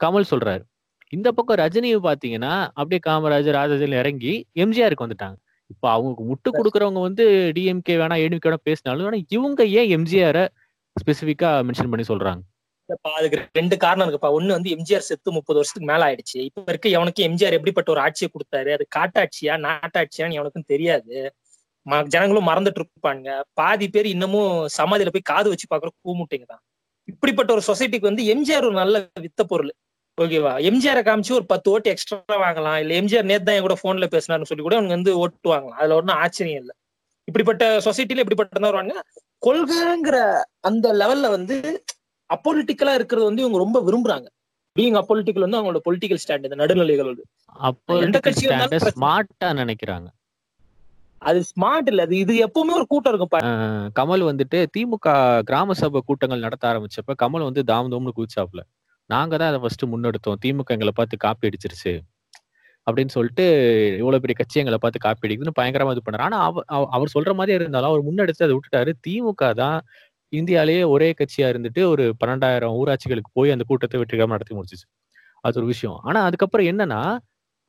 கமல் சொல்றாரு. இந்த பக்கம் ரஜினியை பாத்தீங்கன்னா அப்படியே காமராஜர் ராஜாஜில இறங்கி எம்ஜிஆருக்கு வந்துட்டாங்க. இப்போ அவங்களுக்கு முட்டு கொடுக்குறவங்க வந்து டிஎம்கே வேணா ஏடிஎம்கே வேணா பேசினாலும் ஆனா இவங்க ஏன் எம்ஜிஆரை ஸ்பெசிஃபிக்கா மென்ஷன் பண்ணி சொல்றாங்க? அதுக்கு ரெண்டு காரணம் இருக்குப்பா. ஒண்ணு வந்து எம்ஜிஆர் செத்து முப்பது வருஷத்துக்கு மேல ஆயிடுச்சு. இப்ப இருக்க எவனுக்கு எம்ஜிஆர் எப்படிப்பட்ட ஒரு ஆட்சியை கொடுத்தாரு? அது காட்டாட்சியா நாட்டாட்சியான்னு எவனுக்கும் தெரியாது. ம- ஜனங்களும் மறந்துட்டு இருப்பாங்க. பாதி பேர் இன்னமும் சமாதியில போய் காது வச்சு பாக்குற கூமுட்டைங்க தான். இப்படிப்பட்ட ஒரு சொசைட்டிக்கு வந்து எம்ஜிஆர் ஒரு நல்ல வித்த பொருள். ஓகேவா? எம்ஜிஆரை காமிச்சு ஒரு பத்து ஓட்டு எக்ஸ்ட்ரா வாங்கலாம். இல்ல எம்ஜிஆர் நேத்து தான் என் கூட போன்ல பேசினாருன்னு சொல்லி கூட அவங்க வந்து ஓட்டு வாங்கலாம். அதுல ஒன்றும் ஆச்சரியம் இல்லை. இப்படிப்பட்ட சொசைட்டில இப்படிப்பட்ட வருவாங்க கொள்கைங்கிற அந்த லெவல்ல வந்து அப்பொலிட்டிக்கலா இருக்கிறது வந்து இவங்க ரொம்ப விரும்புறாங்க. பீங் அப்பொலிட்டிக்கல் வந்து அவங்களோட பொலிட்டிக்கல் ஸ்டாண்ட் இந்த நடுநிலைகள் அப்போ. ஸ்மார்ட்டா நினைக்கிறாங்க. அது ஸ்மார்ட் இல்ல. அது இது எப்பவுமே ஒரு கூட்டம் இருக்கும் கமல் வந்துட்டு திமுக கிராம சபை கூட்டங்கள் நடத்த ஆரம்பிச்சப்ப கமல் வந்து தாம் தோம்னு குதிச்சாப்ல நாங்க தான் அதை ஃபர்ஸ்ட் முன்னெடுத்தோம். திமுக எங்களை பார்த்து காப்பி அடிச்சிருச்சு. அப்படின்னு சொல்லிட்டு இவ்வளவு பெரிய கட்சி எங்களை பார்த்து காப்பி அடிக்குதுன்னு பயங்கரமா இது பண்ணாரு. ஆனா அவ- அவ- அவர் சொல்ற மாதிரியே இருந்தாலும் அவர் முன்னெடுத்து அதை விட்டுட்டாரு. திமுக தான் இந்தியாலேயே ஒரே கட்சியா இருந்துட்டு ஒரு பன்னெண்டாயிரம் ஊராட்சிகளுக்கு போய் அந்த கூட்டத்தை வெற்றிகரமா நடத்தி முடிச்சிச்சு. அது ஒரு விஷயம். ஆனா அதுக்கப்புறம் என்னன்னா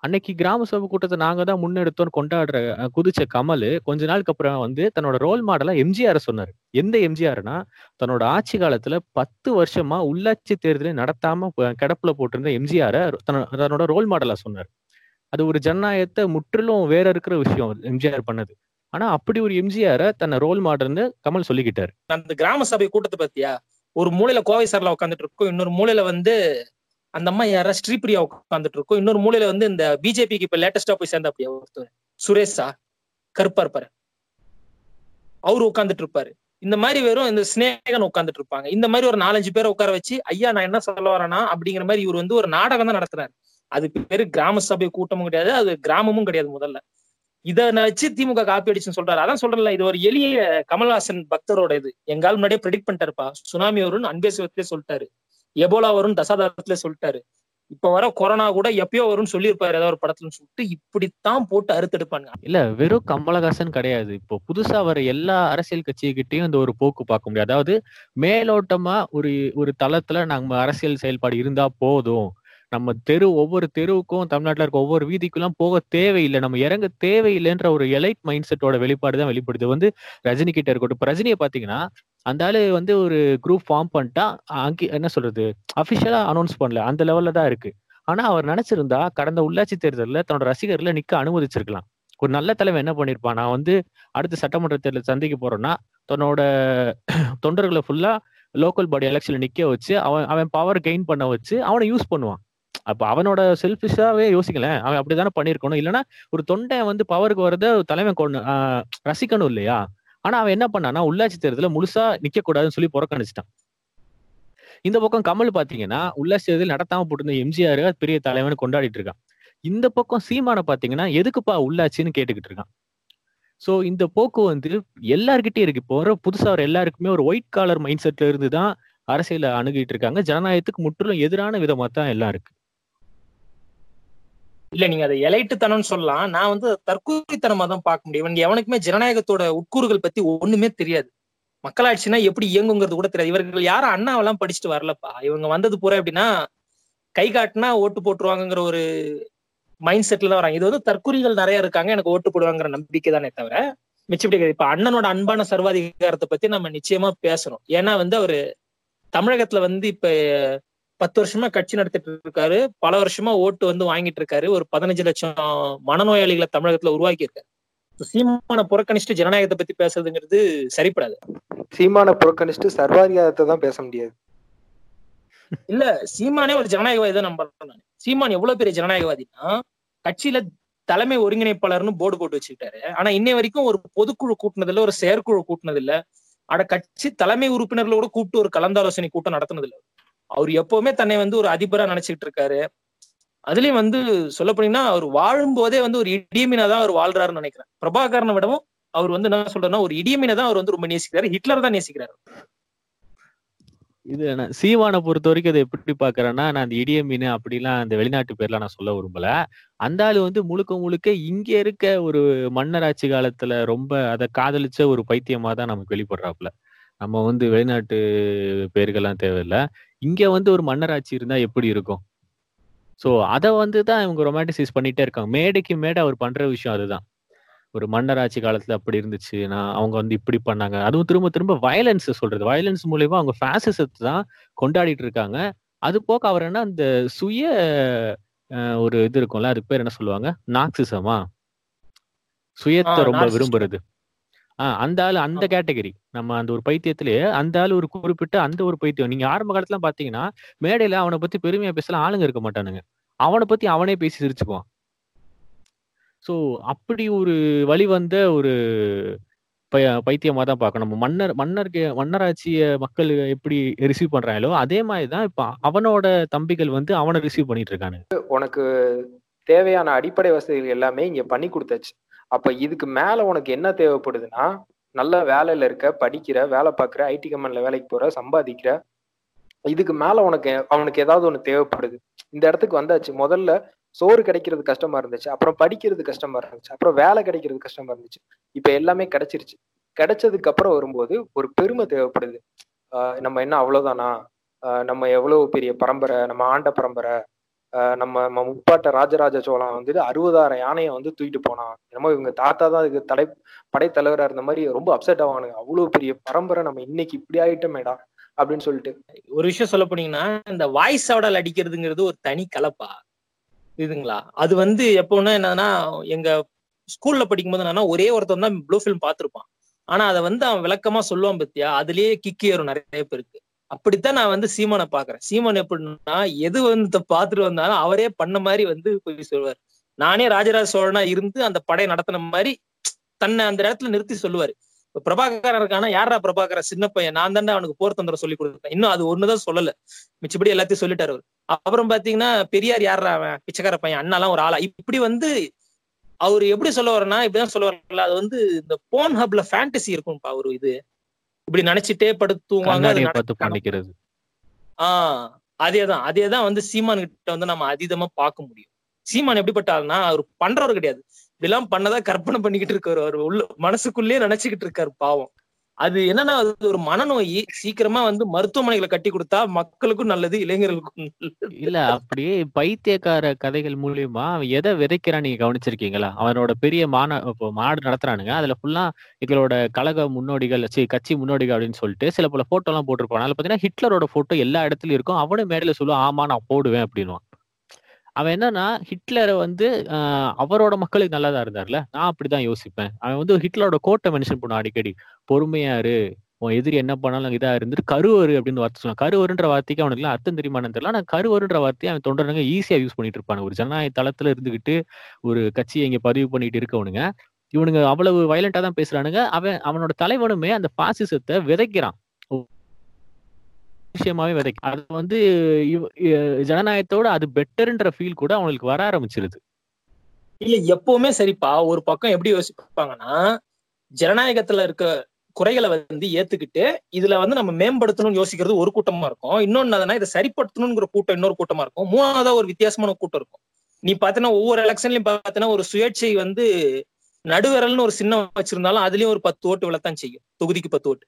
அன்னைக்கு கிராம சபை கூட்டத்தை நாங்க தான் முன்னெடுத்தோம்னு கொண்டாடுற அஹ், குதிச்ச கமல் கொஞ்ச நாளுக்கு அப்புறம் வந்து தன்னோட ரோல் மாடலா எம்ஜிஆர் சொன்னாரு. எந்த எம்ஜிஆர்னா தன்னோட ஆட்சி காலத்துல பத்து வருஷமா உள்ளாட்சி தேர்தலை நடத்தாம ப- கிடப்புல போட்டிருந்த எம்ஜிஆரை தன்னோட ரோல் மாடலா சொன்னார். அது ஒரு ஜனநாயகத்தை முற்றிலும் வேற இருக்கிற விஷயம் எம்ஜிஆர் பண்ணது. ஆனா அப்படி ஒரு எம்ஜிஆரை தன்னை ரோல் மாடல்னு கமல் சொல்லிக்கிட்டாரு. அந்த கிராம சபை கூட்டத்தை பத்தியா? ஒரு மூலையில கோவை சார்ல உட்காந்துட்டு இருக்கும். இன்னொரு மூலையில வந்து அந்த அம்மா யாரா? ஸ்ரீபிரியா உட்காந்துட்டு இருக்கும் இன்னொரு மூலையில வந்து இந்த பிஜேபிக்கு இப்ப லேட்டஸ்டா போய் சேர்ந்த அப்படியா ஒருத்தர். சுரேஷா கருப்பா இருப்பாரு. அவரு உட்காந்துட்டு இருப்பாரு இந்த மாதிரி வெறும் இந்த ஸ்னேகன் உட்காந்துட்டு இருப்பாங்க இந்த மாதிரி ஒரு நாலஞ்சு பேரை உட்கார வச்சு ஐயா நான் என்ன சொல்ல வரேன்னா? அப்படிங்கிற மாதிரி இவர் வந்து ஒரு நாடகம் தான் நடத்துறாரு. அது பேரு கிராம சபை கூட்டமும் கிடையாது. அது கிராமமும் கிடையாது முதல்ல. இத வச்சு திமுக காப்பி அடிச்சுன்னு சொல்றாரு. அதான் சொல்றேன்ல இது ஒரு எளிய கமல்ஹாசன் பக்தரோட இது எங்கால் முன்னாடியே ப்ரெடிக்ட் பண்ணிட்டாருப்பா. சுனாமி வரும்னு அன்பே சிவத்திலே சொல்லிட்டாரு. எபோலா வரும்னு தசாதாரத்துல சொல்லிட்டாரு. இப்ப வர கொரோனா கூட எப்பயோ வரும்னு சொல்லியிருப்பாரு ஏதாவது ஒரு படத்துலன்னு சொல்லிட்டு இப்படித்தான் போட்டு அறுத்தெடுப்பாங்க. இல்ல வெறும் கமலஹாசன் கிடையாது. இப்போ புதுசா வர எல்லா அரசியல் கட்சிகிட்டையும் இந்த ஒரு போக்கு பார்க்க முடியாது அதாவது மேலோட்டமா ஒரு ஒரு தளத்துல நம்ம அரசியல் செயல்பாடு இருந்தா போதும். நம்ம தெரு ஒவ்வொரு தெருவுக்கும் தமிழ்நாட்டில் இருக்க ஒவ்வொரு வீதிக்குலாம் போக தேவையில்லை. நம்ம இறங்க தேவையில்லைன்ற ஒரு எலைட் மைண்ட் செட்டோட வெளிப்பாடு தான் வெளிப்படுது. வந்து ரஜினி கிட்ட இருக்கட்டும். இப்போ ரஜினியை பாத்தீங்கன்னா அந்த ஆளு வந்து ஒரு குரூப் ஃபார்ம் பண்ணிட்டா அங்கே என்ன சொல்றது அஃபிஷியலா அனௌன்ஸ் பண்ணல. அந்த லெவல்ல தான் இருக்கு. ஆனா அவர் நினைச்சிருந்தா கடந்த உள்ளாட்சி தேர்தலில் தன்னோட ரசிகர்களை நிக்க அனுமதிச்சிருக்கலாம். ஒரு நல்ல தலைவன் என்ன பண்ணிருப்பான்? நான் வந்து அடுத்த சட்டமன்ற தேர்தல் சந்திக்க போறேன்னா தன்னோட தொண்டர்களை ஃபுல்லா லோக்கல் பாடி எலெக்ஷன்ல நிக்க வச்சு அவன் அவன் பவர் கெயின் பண்ண வச்சு அவனை யூஸ் பண்ணுவான். அப்ப அவனோட செல்ஃபிஷாவே யோசிக்கலேன் அவன் அப்படிதானே பண்ணிருக்கணும். இல்லைன்னா ஒரு தொண்டை வந்து பவருக்கு வரத தலைவன் கொண்டு ரசிக்கணும் இல்லையா? ஆனா அவன் என்ன பண்ணானா உள்ளாட்சி தேர்தலில் முழுசா நிக்க கூடாதுன்னு சொல்லி புறக்கணிச்சிட்டான். இந்த பக்கம் கமல் பாத்தீங்கன்னா உள்ளாட்சி தேர்தல் நடத்தாம போட்டிருந்த எம்ஜிஆர் பெரிய தலைவன் கொண்டாடிட்டு இருக்கான். இந்த பக்கம் சீமான பாத்தீங்கன்னா எதுக்குப்பா உள்ளாட்சின்னு கேட்டுக்கிட்டு இருக்கான். சோ இந்த போக்கு வந்து எல்லார்கிட்டயும் இருக்கு. இப்போ வர புதுசா வர எல்லாருக்குமே ஒரு ஒயிட் காலர் மைண்ட் செட்ல இருந்து தான் அரசியல அணுகிட்டு இருக்காங்க. ஜனநாயகத்துக்கு முற்றிலும் எதிரான விதமா தான் எல்லாம் இருக்கு. இல்ல நீங்க அதை எலைட்டுத்தனம்னு சொல்லலாம். நான் வந்து தற்கூரித்தனமா தான் பார்க்க முடியும். இவங்க எவனுக்குமே ஜனநாயகத்தோட உட்கூறுகள் பத்தி ஒண்ணுமே தெரியாது. மக்களாட்சினா எப்படி இயங்குங்கிறது கூட தெரியாது. இவர்கள் யாரும் அண்ணாவெல்லாம் படிச்சுட்டு வரலப்பா. இவங்க வந்தது பூரா எப்படின்னா கை காட்டினா ஓட்டு போட்டுருவாங்கங்கிற ஒரு மைண்ட் செட்ல தான் வராங்க. இது வந்து தற்குறிகள் நிறைய இருக்காங்க. எனக்கு ஓட்டு போடுவாங்கிற நம்பிக்கை தானே தவிர மிச்சப்படி கிடையாது. இப்ப அண்ணனோட அன்பான சர்வாதிகாரத்தை பத்தி நம்ம நிச்சயமா பேசணும். ஏன்னா வந்து அவரு தமிழகத்துல வந்து இப்ப பத்து வருஷமா கட்சி நடத்திட்டு இருக்காரு பல வருஷமா ஓட்டு வந்து வாங்கிட்டு இருக்காரு ஒரு பதினஞ்சு லட்சம் மனநோயாளிகளை தமிழகத்துல உருவாக்கி இருக்காரு சீமான புறக்கணிச்சுட்டு ஜனநாயகத்தை பத்தி பேசுறதுங்கிறது சரிப்படாது. சீமான புறக்கணிச்சுட்டு சர்வாதிகாரத்தை தான் பேச முடியாது. இல்ல சீமானே ஒரு ஜனநாயகவாதி தான் நம்புறேன் சீமான் எவ்வளவு பெரிய ஜனநாயகவாதினா கட்சியில தலைமை ஒருங்கிணைப்பாளர்னு போர்டு போட்டு வச்சுக்கிட்டாரு. ஆனா இன்னை வரைக்கும் ஒரு பொதுக்குழு கூட்டினது இல்ல ஒரு செயற்குழு கூட்டினது இல்ல ஆனா கட்சி தலைமை உறுப்பினர்களோட கூப்பிட்டு ஒரு கலந்தாலோசனை கூட்டம் நடத்தினது இல்ல அவர் எப்பவுமே தன்னை வந்து ஒரு அதிபரா நினைச்சுக்கிட்டு இருக்காரு. அதுலயும் வந்து சொல்ல போனீங்கன்னா அவர் வாழும்போதே வந்து ஒரு இடியமீனா தான் அவர் வாழ்றாருன்னு நினைக்கிறேன். பிரபாகரனை விடவும் அவர் வந்து என்ன சொல்றேன்னா ஒரு இடியமீனை தான் அவர் வந்து ரொம்ப நேசிக்கிறாரு. ஹிட்லர் தான் நேசிக்கிறாரு. இது நான் சீவானை பொறுத்த வரைக்கும் அதை எப்படி பாக்குறேன்னா நான் அந்த இடிய மீன் அப்படிலாம் அந்த வெளிநாட்டு பேர்லாம் நான் சொல்ல விரும்பல. அந்த ஆளு வந்து முழுக்க முழுக்க இங்க இருக்க ஒரு மன்னராட்சி காலத்துல ரொம்ப அதை காதலிச்ச ஒரு பைத்தியமா தான் நமக்கு வெளிப்படுறாப்புல. நம்ம வந்து வெளிநாட்டு பேர்கள்லாம் தேவையில்ல. இங்க வந்து ஒரு மன்னராட்சி இருந்தா எப்படி இருக்கும்? சோ அதை வந்து தான் இவங்க ரொமான்டிசைஸ் பண்ணிட்டே இருக்காங்க. மேடைக்கு மேடை அவர் பண்ற விஷயம் அதுதான். ஒரு மன்னராட்சி காலத்துல அப்படி இருந்துச்சு. நான் அவங்க வந்து இப்படி பண்ணாங்க. அதுவும் திரும்ப திரும்ப வயலன்ஸ் சொல்றது. வயலன்ஸ் மூலியமா அவங்க ஃபேசிசத்தை தான் கொண்டாடிட்டு இருக்காங்க. அது போக அவர் என்ன அந்த சுய ஒரு இது இருக்கும்ல அது பேர் என்ன சொல்லுவாங்க? நாக்சிசமா? சுயத்தை ரொம்ப. விரும்புறது. ஆஹ் அந்த ஆளு அந்த கேட்டகரி. நம்ம அந்த ஒரு பைத்தியத்திலேயே அந்த ஆளு ஒரு குறிப்பிட்ட அந்த ஒரு பைத்தியம். நீங்க ஆரம்ப காலத்துல பாத்தீங்கன்னா மேடையில அவனை பத்தி பெருமையா பேசலாம் ஆளுங்க இருக்க மாட்டானுங்க. அவனை பத்தி அவனே பேசி சிரிச்சுக்குவான். சோ அப்படி ஒரு வழி வந்த ஒரு பை- பைத்தியமா தான் பார்க்கணும் நம்ம மன்னர் மன்னருக்கு மன்னராட்சிய மக்கள் எப்படி ரிசீவ் பண்றாங்களோ அதே மாதிரி தான் இப்ப அவனோட தம்பிகள் வந்து அவனை ரிசீவ் பண்ணிட்டு இருக்கானுங்க. உனக்கு தேவையான அடிப்படை வசதிகள் எல்லாமே இங்க பண்ணி கொடுத்தாச்சு. அப்ப இதுக்கு மேல உனக்கு என்ன தேவைப்படுதுன்னா நல்ல வேலையில இருக்க படிக்கிற வேலை பார்க்குற ஐடி கம்பெனில வேலைக்கு போற சம்பாதிக்கிற இதுக்கு மேல உனக்கு அவனுக்கு ஏதாவது ஒண்ணு தேவைப்படுது. இந்த இடத்துக்கு வந்தாச்சு. முதல்ல சோறு கிடைக்கிறது கஷ்டமா இருந்துச்சு. அப்புறம் படிக்கிறது கஷ்டமா இருந்துச்சு. அப்புறம் வேலை கிடைக்கிறது கஷ்டமா இருந்துச்சு. இப்ப எல்லாமே கிடைச்சிருச்சு. கிடைச்சதுக்கு அப்புறம் வரும்போது ஒரு பெருமை தேவைப்படுது. நம்ம என்ன அவ்வளவுதானா? நம்ம எவ்வளவு பெரிய பரம்பரை? நம்ம ஆண்ட பரம்பரை? நம்ம நம்ம முப்பாட்ட ராஜராஜ சோழன் வந்துட்டு அறுபதாயிரம் யானையை வந்து தூக்கிட்டு போனான் என்னமோ இவங்க தாத்தா தான் இதுக்கு தடை படைத்தலைவராக இருந்த மாதிரி ரொம்ப அப்செட் ஆவானுங்க. அவ்வளோ பெரிய பரம்பரை நம்ம இன்னைக்கு இப்படி ஆயிட்டோமேடா அப்படின்னு சொல்லிட்டு. ஒரு விஷயம் சொல்ல போனீங்கன்னா இந்த வாய்ஸ் அவடல் அடிக்கிறதுங்கிறது ஒரு தனி கலப்பா. இதுங்களா? அது வந்து எப்போன்னா என்னன்னா எங்க ஸ்கூல்ல படிக்கும்போது என்னன்னா ஒரே ஒருத்தன் தான் ப்ளூ ஃபிலிம் பார்த்துருப்பான். ஆனா அதை வந்து அவன் விளக்கமா சொல்லுவான் பத்தியா? அதுலயே கிக்கு ஏறும் நிறைய பேருக்கு. அப்படித்தான் நான் வந்து சீமானை பாக்குறேன். சீமான் எப்படின்னா எது வந்து பார்த்துட்டு வந்தாலும் அவரே பண்ண மாதிரி வந்து போய் சொல்லுவார். நானே ராஜராஜ சோழனா இருந்து அந்த படை நடத்தின மாதிரி தன்னை அந்த இடத்துல நிறுத்தி சொல்லுவாரு. பிரபாகரன் இருக்கானா யாரா பிரபாகரன் சின்ன பையன். நான் தானே அவனுக்கு போர் தந்திரம் சொல்லி கொடுத்தேன். இன்னும் அது ஒண்ணுதான் சொல்லல. மிச்சபடி எல்லாத்தையும் சொல்லிட்டாரு அவர். அப்புறம் பாத்தீங்கன்னா பெரியார் யாரா அவன்? பிச்சைக்கார பையன். அண்ணாலாம் ஒரு ஆளா. இப்படி வந்து அவர் எப்படி சொல்ல வரனா இப்படிதான் சொல்ல வரல அது வந்து இந்த போன் ஹப்ல ஃபேண்டசி இருக்கும்பா ஒரு இது. இப்படி நினைச்சிட்டே படுத்துவாங்க ஆஹ் அதேதான் அதேதான் வந்து சீமான் கிட்ட வந்து நம்ம அதீதமா பார்க்க முடியும். சீமான் எப்படிப்பட்ட ஆளுனா அவர் பண்றவர் கிடையாது. இதெல்லாம் பண்ணதா கற்பனை பண்ணிக்கிட்டு இருக்காரு. அவர் உள்ள மனசுக்குள்ளேயே நினைச்சுக்கிட்டு இருக்காரு பாவம். அது என்னன்னா அது ஒரு மனநோய். சீக்கிரமா வந்து மருத்துவமனைகளை கட்டி கொடுத்தா மக்களுக்கும் நல்லது இளைஞர்களுக்கும் இல்ல அப்படியே பைத்தியக்கார கதைகள் மூலியமா அவன் எதை விதைக்கிறான் நீங்க கவனிச்சிருக்கீங்களா? அவனோட பெரிய மாநா இப்போ மாடு நடத்துறானுங்க. அதுல ஃபுல்லா எங்களோட கழக முன்னோடிகள் சி கட்சி முன்னோடிகள் அப்படின்னு சொல்லிட்டு சில பல போட்டோ எல்லாம் போட்டிருப்பான் அதுல பாத்தீங்கன்னா ஹிட்லரோட போட்டோ எல்லா இடத்துலயும் இருக்கும். அவனும் மேடையில சொல்லுவான் ஆமா நான் போடுவேன் அப்படின்னுவான். அவன் என்னன்னா ஹிட்லரை வந்து அவரோட மக்களுக்கு நல்லதா இருந்தார்ல? நான் அப்படிதான் யோசிப்பேன். அவன் வந்து ஹிட்லரோட கோட்டை மென்ஷன் பண்ணுவான் அடிக்கடி. பொறுமையாரு உன் எதிரி என்ன பண்ணாலும் இதா இருந்துட்டு கருவறு அப்படின்னு வார்த்தை சொல்லுவான். கருவருன்ற வார்த்தைக்கு அவனுக்கு எல்லாம் அர்த்தம் தெரியுமான்னு தெரியல. ஆனா கருவருன்ற வார்த்தையை அவன் தொண்டனுங்க ஈஸியா யூஸ் பண்ணிட்டு இருப்பான் ஒரு ஜனநாயக தளத்துல இருந்துகிட்டு ஒரு கட்சியை இங்க பதிவு பண்ணிட்டு இருக்கவனுங்க. இவனுங்க அவ்வளவு வயலண்டா தான் பேசுறானுங்க. அவன் அவனோட தலைவனுமே அந்த பாசிசத்தை விதைக்கிறான். விஷயமாவே விதைக்கும் அது வந்து ஜனநாயகத்தோட அது பெட்டர்ன்ற ஃபீல் கூட அவங்களுக்கு வர ஆரம்பிச்சிருது. இல்ல எப்பவுமே சரிப்பா. ஒரு பக்கம் எப்படி யோசிப்பாங்கன்னா ஜனநாயகத்துல இருக்க குறைகளை வந்து ஏத்துக்கிட்டு இதுல வந்து நம்ம மேம்படுத்தணும்னு யோசிக்கிறது ஒரு கூட்டமா இருக்கும். இன்னொன்னு இதை சரிப்படுத்தணுங்கிற கூட்டம் இன்னொரு கூட்டமா இருக்கும். மூணாவதா ஒரு வித்தியாசமான கூட்டம் இருக்கும். நீ பாத்தீங்கன்னா ஒவ்வொரு எலெக்ஷன்லயும் பாத்தீங்கன்னா ஒரு சுயேட்சை வந்து நடுவிரல்னு ஒரு சின்னம் வச்சிருந்தாலும் அதுலயும் ஒரு பத்து ஓட்டு விழத்தான் செய்யும். தொகுதிக்கு பத்து ஓட்டு.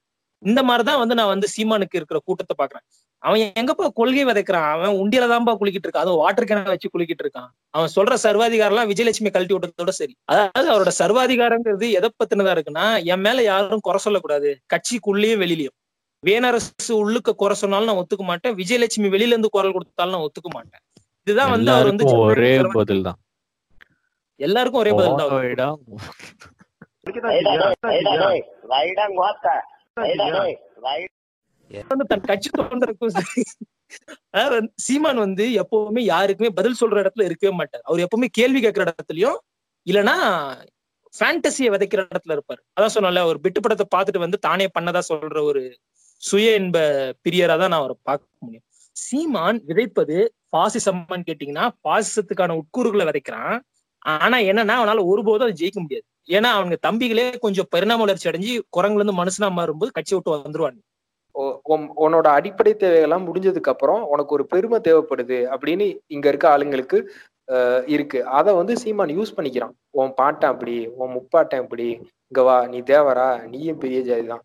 இந்த மாதிரிதான் வந்து நான் வந்து சீமானுக்கு இருக்கிற கூட்டத்தை பாக்குறேன். அவன் எங்கப்பா கொள்கை விதைக்கிறான்? அவன் உண்டியில தான்ப்பா குளிக்கிட்டு இருக்கான். அதுவும் வாட்டர் கேன வச்சு குளிக்கிட்டு இருக்கான். அவன் சொல்ற சர்வாதிகாரம் எல்லாம் விஜயலட்சுமி கழட்டி விட்டதோட சரி. அதாவது அவரோட சர்வாதிகாரங்கிறது எதை பத்தினதா இருக்குன்னா என் மேல யாரும் குறை சொல்லக்கூடாது. கட்சிக்குள்ளேயும் வெளியிலயும். வேனரசு உள்ளுக்க குறை சொன்னாலும் நான் ஒத்துக்க மாட்டேன். விஜயலட்சுமி வெளியில இருந்து குரல் கொடுத்தாலும் நான் ஒத்துக்க மாட்டேன். இதுதான் வந்து அவர் வந்து எல்லாருக்கும் ஒரே பதில் தான். எல்லாருக்கும் ஒரே பதில் தான். வந்து தன் கட்சி தொண்டருக்கும் அதாவது வந்து சீமான் வந்து எப்பவுமே யாருக்குமே பதில் சொல்ற இடத்துல இருக்கவே மாட்டார். அவர் எப்பவுமே கேள்வி கேட்கிற இடத்துலயும் இல்லைன்னா ஃபேண்டசியை விதைக்கிற இடத்துல இருப்பாரு. அதான் சொன்னல ஒரு பிட்டு படத்தை பார்த்துட்டு வந்து தானே பண்ணதா சொல்ற ஒரு சுய இன்ப பிரியரா தான் நான் அவரை பார்க்க முடியும். சீமான் விதைப்பது பாசிசம்மான்னு கேட்டீங்கன்னா பாசிசத்துக்கான உட்கூறுகளை விதைக்கிறான். ஆனா என்னன்னா அவனால ஒருபோதும் அதை ஜெயிக்க முடியாது. ஏன்னா அவங்க தம்பிகளே கொஞ்சம் பரிணாம வளர்ச்சி அடைஞ்சு குரங்குல இருந்து மனுஷனா மாறும்போது கட்சி விட்டு வந்துருவாங்க உன்னோட அடிப்படை தேவைகள்லாம் முடிஞ்சதுக்கு அப்புறம் உனக்கு ஒரு பெருமை தேவைப்படுது அப்படின்னு இங்க இருக்க ஆளுங்களுக்கு இருக்கு. அதை வந்து சீமான் யூஸ் பண்ணிக்கிறான். உன் பாட்டன் அப்படி உன் முப்பாட்டன் இப்படி. கவா நீ தேவரா நீயும் பெரிய ஜாதி தான்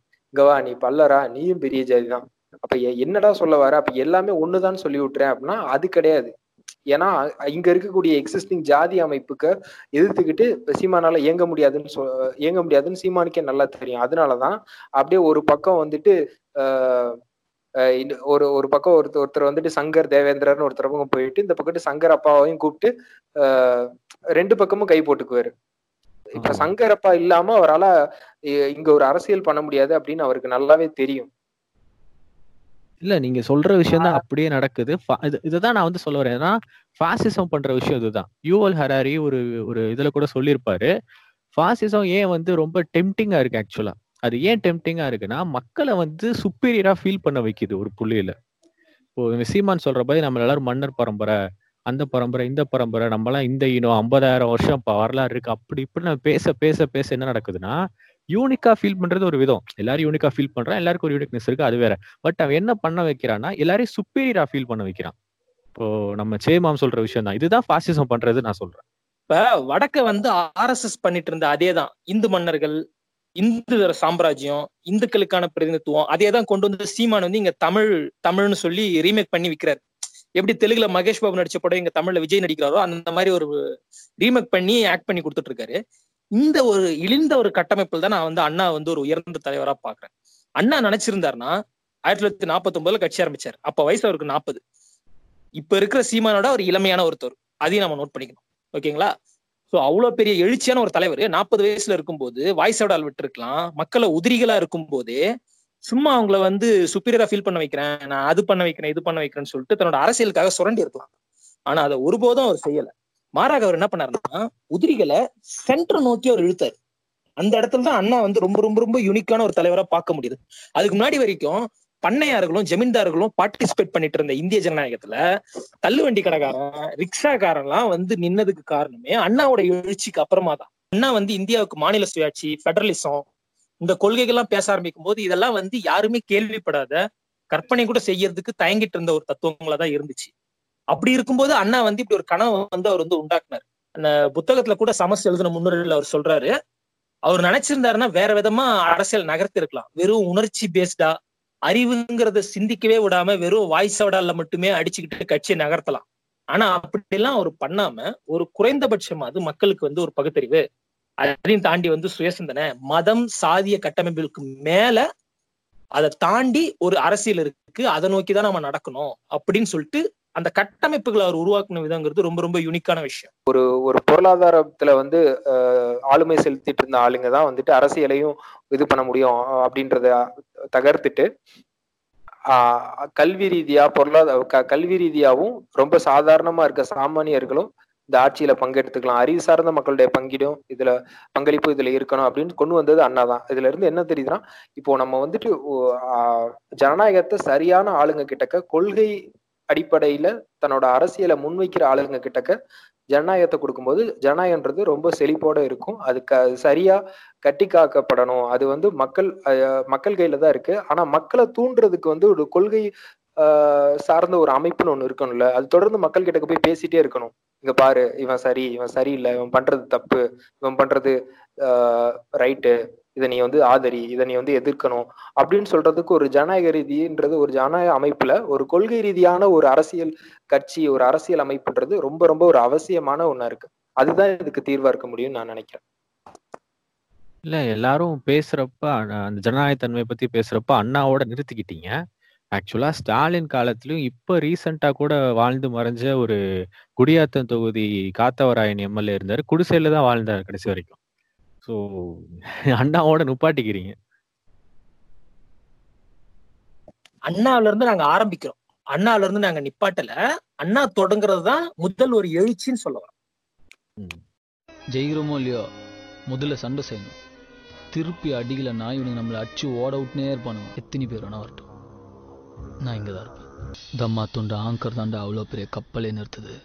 நீ பல்லரா நீயும் பெரிய ஜாதி தான் அப்ப என்னடா சொல்ல வர? அப்ப எல்லாமே ஒண்ணுதான் சொல்லி விட்டுறேன் அப்படின்னா அது கிடையாது. ஏன்னா இங்க இருக்கக்கூடிய எக்ஸிஸ்டிங் ஜாதி அமைப்புக்கு எதிர்த்துக்கிட்டு சீமானால இயங்க முடியாதுன்னு சொ இயங்க முடியாதுன்னு சீமானுக்கே நல்லா தெரியும். அதனாலதான் அப்படியே ஒரு பக்கம் வந்துட்டு ஒரு ஒரு பக்கம் ஒருத்தர் ஒருத்தர் வந்துட்டு சங்கர் தேவேந்திரர்னு ஒருத்தர் பக்கம் போயிட்டு இந்த பக்கத்து சங்கர் அப்பாவையும் கூப்பிட்டு ரெண்டு பக்கமும் கை போட்டுக்குவாரு. இப்ப ஆமா. சங்கர் அப்பா இல்லாம அவரால இங்க ஒரு அரசியல் பண்ண முடியாது அப்படின்னு அவருக்கு நல்லாவே தெரியும். இல்ல நீங்க சொல்ற விஷயம் தான் அப்படியே நடக்குது. இதுதான் நான் வந்து சொல்ல வரேன். ஏன்னா ஃபாசிசம் பண்ற விஷயம் இதுதான். யூவல் ஹராரி ஒரு ஒரு இதுல கூட சொல்லியிருப்பாரு. ஃபாசிசம் ஏன் வந்து ரொம்ப டெம்டிங்கா இருக்கு ஆக்சுவலா அது ஏன் டெம்டிங்கா இருக்குன்னா மக்களை வந்து சுப்பீரியரா ஃபீல் பண்ண வைக்குது ஒரு புள்ளியில. இப்போ சீமான் சொல்ற மாதிரி நம்ம எல்லாரும் மன்னர் பரம்பரை அந்த பரம்பரை இந்த பரம்பரை நம்மலாம் இந்த இனம் ஐம்பதாயிரம் வருஷம் வரலாறு இருக்கு. அப்படி இப்படி நம்ம பேச பேச பேச என்ன நடக்குதுன்னா யூனிக்கா ஃபீல் பண்றது ஒரு விதம். எல்லாரும் யூனிக்கா ஃபீல் பண்றான் எல்லாருக்கும் ஒரு யூனிக்னஸ் இருக்கு அது வேற. பட் அவன் என்ன பண்ண வைக்கிறான்னா எல்லாரையும் சுப்பீரியரா ஃபீல் பண்ண வைக்கிறான். இப்போ நம்ம சேமாம் சொல்ற விஷயம் தான் இதுதான் பாசிசம் பண்றது நான் சொல்றேன். இப்ப வடக்க வந்து ஆர்எஸ்எஸ் பண்ணிட்டு இருந்த அதேதான். இந்து மன்னர்கள் இந்து சாம்ராஜ்யம் இந்துக்களுக்கான பிரதிநிதித்துவம் அதே தான் கொண்டு வந்து சீமான் வந்து இங்க தமிழ் தமிழ்னு சொல்லி ரீமேக் பண்ணி விக்கிறாரு. எப்படி தெலுங்குல மகேஷ் பாபு நடிச்ச படம் இங்க தமிழ்ல விஜய் நடிக்கிறாரோ அந்த மாதிரி ஒரு ரீமேக் பண்ணி ஆக்ட் பண்ணி கொடுத்துட்டு இருக்காரு. இந்த ஒரு இழிந்த ஒரு கட்டமைப்பில் தான் நான் வந்து அண்ணா வந்து ஒரு உயர்ந்த தலைவரா பாக்குறேன் அண்ணா நினைச்சிருந்தாருன்னா ஆயிரத்தி தொள்ளாயிரத்தி நாற்பத்தி ஒன்பதுல கட்சி ஆரம்பிச்சார். அப்ப வயசு அவருக்கு நாற்பது இப்ப இருக்கிற சீமானோட ஒரு இளமையான ஒருத்தர். அதையும் நம்ம நோட் பண்ணிக்கணும். ஓகேங்களா? சோ அவ்வளவு பெரிய எழுச்சியான ஒரு தலைவர். நாற்பது வயசுல இருக்கும்போது வாய்ஸ் அவுட் விட்டு இருக்கலாம் மக்களை உதிரிகளா இருக்கும்போதே சும்மா அவங்கள வந்து சுப்பீரியரா ஃபீல் பண்ண வைக்கிறேன். நான் அது பண்ண வைக்கிறேன் இது பண்ண வைக்கிறேன்னு சொல்லிட்டு தன்னோட அரசியலுக்காக சுரண்டி இருக்கலாம் ஆனா அதை ஒருபோதும் அவர் செய்யல. மாறாக அவர் என்ன பண்ணாருன்னா உதிரிகளை சென்டர் நோக்கி அவர் இழுத்தாரு. அந்த இடத்துல தான் அண்ணா வந்து ரொம்ப ரொம்ப ரொம்ப யூனிக்கான ஒரு தலைவரா பார்க்க முடியுது. அதுக்கு முன்னாடி வரைக்கும் பண்ணையார்களும் ஜமீன்தார்களும் பார்ட்டிசிபேட் பண்ணிட்டு இருந்த இந்திய ஜனநாயகத்துல தள்ளுவண்டி கடைக்காரன் ரிக்ஷாக்காரன்லாம் வந்து நின்னதுக்கு காரணமே அண்ணாவோட எழுச்சிக்கு அப்புறமா தான் அண்ணா வந்து இந்தியாவுக்கு மாநில சுயாட்சி பெடரலிசம் இந்த கொள்கைகள்லாம் பேச ஆரம்பிக்கும் போது இதெல்லாம் வந்து யாருமே கேள்விப்படாத கற்பனை கூட செய்யறதுக்கு தயங்கிட்டு இருந்த ஒரு தத்துவங்களா தான் இருந்துச்சு. அப்படி இருக்கும்போது அண்ணா வந்து இப்படி ஒரு கனவு வந்து அவர் வந்து உண்டாக்குனார். அந்த புத்தகத்துல கூட சமஸ் எழுதின முன்னுரையில் அவர் சொல்றாரு அவர் நினைச்சிருந்தாருன்னா வேற விதமா அரசியல் நகர்த்தி இருக்கலாம் வெறும் உணர்ச்சி பேஸ்டா அறிவுங்கிறத சிந்திக்கவே விடாம வெறும் வாய்ஸ் அவுடால மட்டுமே அடிச்சுக்கிட்டு கட்சியை நகர்த்தலாம். ஆனா அப்படிலாம் அவர் பண்ணாம ஒரு குறைந்தபட்சமா அது மக்களுக்கு வந்து ஒரு பகுத்தறிவு. அதையும் தாண்டி வந்து சுயசிந்தனை மதம் சாதிய கட்டமைப்புகளுக்கு மேல அதை தாண்டி ஒரு அரசியல் இருக்கு அதை நோக்கி தான் நம்ம நடக்கணும் அப்படின்னு சொல்லிட்டு அந்த கட்டமைப்புகளை அவர் உருவாக்குன விதங்கிறது ரொம்ப ரொம்ப யூனிக்கான விஷயம். ஒரு ஒரு பொருளாதாரத்துல வந்து ஆளுமை செலுத்திட்டு இருந்த ஆளுங்க தான் வந்துட்டு அரசியலையும் இது பண்ண முடியும் அப்படின்றத தகர்த்துட்டு கல்வி ரீதியா பொருளாதார க- கல்வி ரீதியாவும் ரொம்ப சாதாரணமா இருக்க சாமானியர்களும் இந்த ஆட்சியில பங்கெடுத்துக்கலாம். அறிவு சார்ந்த மக்களுடைய பங்கிடும் இதுல பங்களிப்பு இதுல இருக்கணும் அப்படின்னு கொண்டு வந்தது அண்ணா தான். இதுல இருந்து என்ன தெரியுதுன்னா இப்போ நம்ம வந்துட்டு ஜனநாயகத்தை சரியான ஆளுங்க கிட்டக்க கொள்கை அடிப்படையில தன்னோட அரசியலை முன்வைக்கிற ஆளுங்க கிட்டக்க ஜனநாயகத்தை கொடுக்கும்போது ஜனநாயகன்றது ரொம்ப செழிப்போட இருக்கும். அது க சரியா கட்டி காக்கப்படணும். அது வந்து மக்கள் மக்கள் கையில தான் இருக்கு. ஆனா மக்களை தூண்டுறதுக்கு வந்து ஒரு கொள்கை சார்ந்த ஒரு அமைப்புன்னு ஒண்ணு இருக்கணும்ல. அது தொடர்ந்து மக்கள் கிட்ட போய் பேசிட்டே இருக்கணும். இங்க பாரு இவன் சரி இவன் சரியில்லை இவன் பண்றது தப்பு இவன் பண்றது ரைட்டு இதை நீ வந்து ஆதரி இதை நீ வந்து எதிர்க்கணும் அப்படின்னு சொல்றதுக்கு ஒரு ஜனநாயக ரீதின்றது ஒரு ஜனநாயக அமைப்புல ஒரு கொள்கை ரீதியான ஒரு அரசியல் கட்சி ஒரு அரசியல் அமைப்புன்றது ரொம்ப ரொம்ப ஒரு அவசியமான ஒண்ணா இருக்கு. அதுதான் இதுக்கு தீர்வா இருக்க முடியும்னு நான் நினைக்கிறேன். இல்ல எல்லாரும் பேசுறப்ப அந்த ஜனநாயகத்தன்மை பத்தி பேசுறப்ப அண்ணாவோட நிறுத்திக்கிட்டீங்க. ஆக்சுவலா ஸ்டாலின் காலத்திலயும் இப்ப ரீசெண்டா கூட வாழ்ந்து மறைஞ்ச ஒரு குடியாத்தம் தொகுதி காத்தவராயன் எம்எல்ஏ இருந்தாரு. குடிசையில தான் வாழ்ந்தார் கடைசி வரைக்கும். ஸோ அண்ணாவோட நுப்பாட்டிக்கிறீங்க. அண்ணாவில இருந்து நாங்க ஆரம்பிக்கிறோம். அண்ணாவில இருந்து நாங்க நிப்பாட்டல. அண்ணா தொடங்குறது தான் முதல் ஒரு எழுச்சின்னு சொல்ல வரோம் ஜெயிக்கிறோமோ இல்லையோ முதல்ல சண்டை செய்யணும். திருப்பி அடிக்கலைன்னா இவனுக்கு நம்மளை அடிச்சு ஓட விட்டுனே இருப்பானுங்க. எத்தனை பேர் வேணா வரட்டும். நான் இங்கே தான் இருப்பேன். தம்மா துண்டு ஆங்கர் தாண்டா அவ்வளோ பெரிய கப்பலே நிறுத்துது.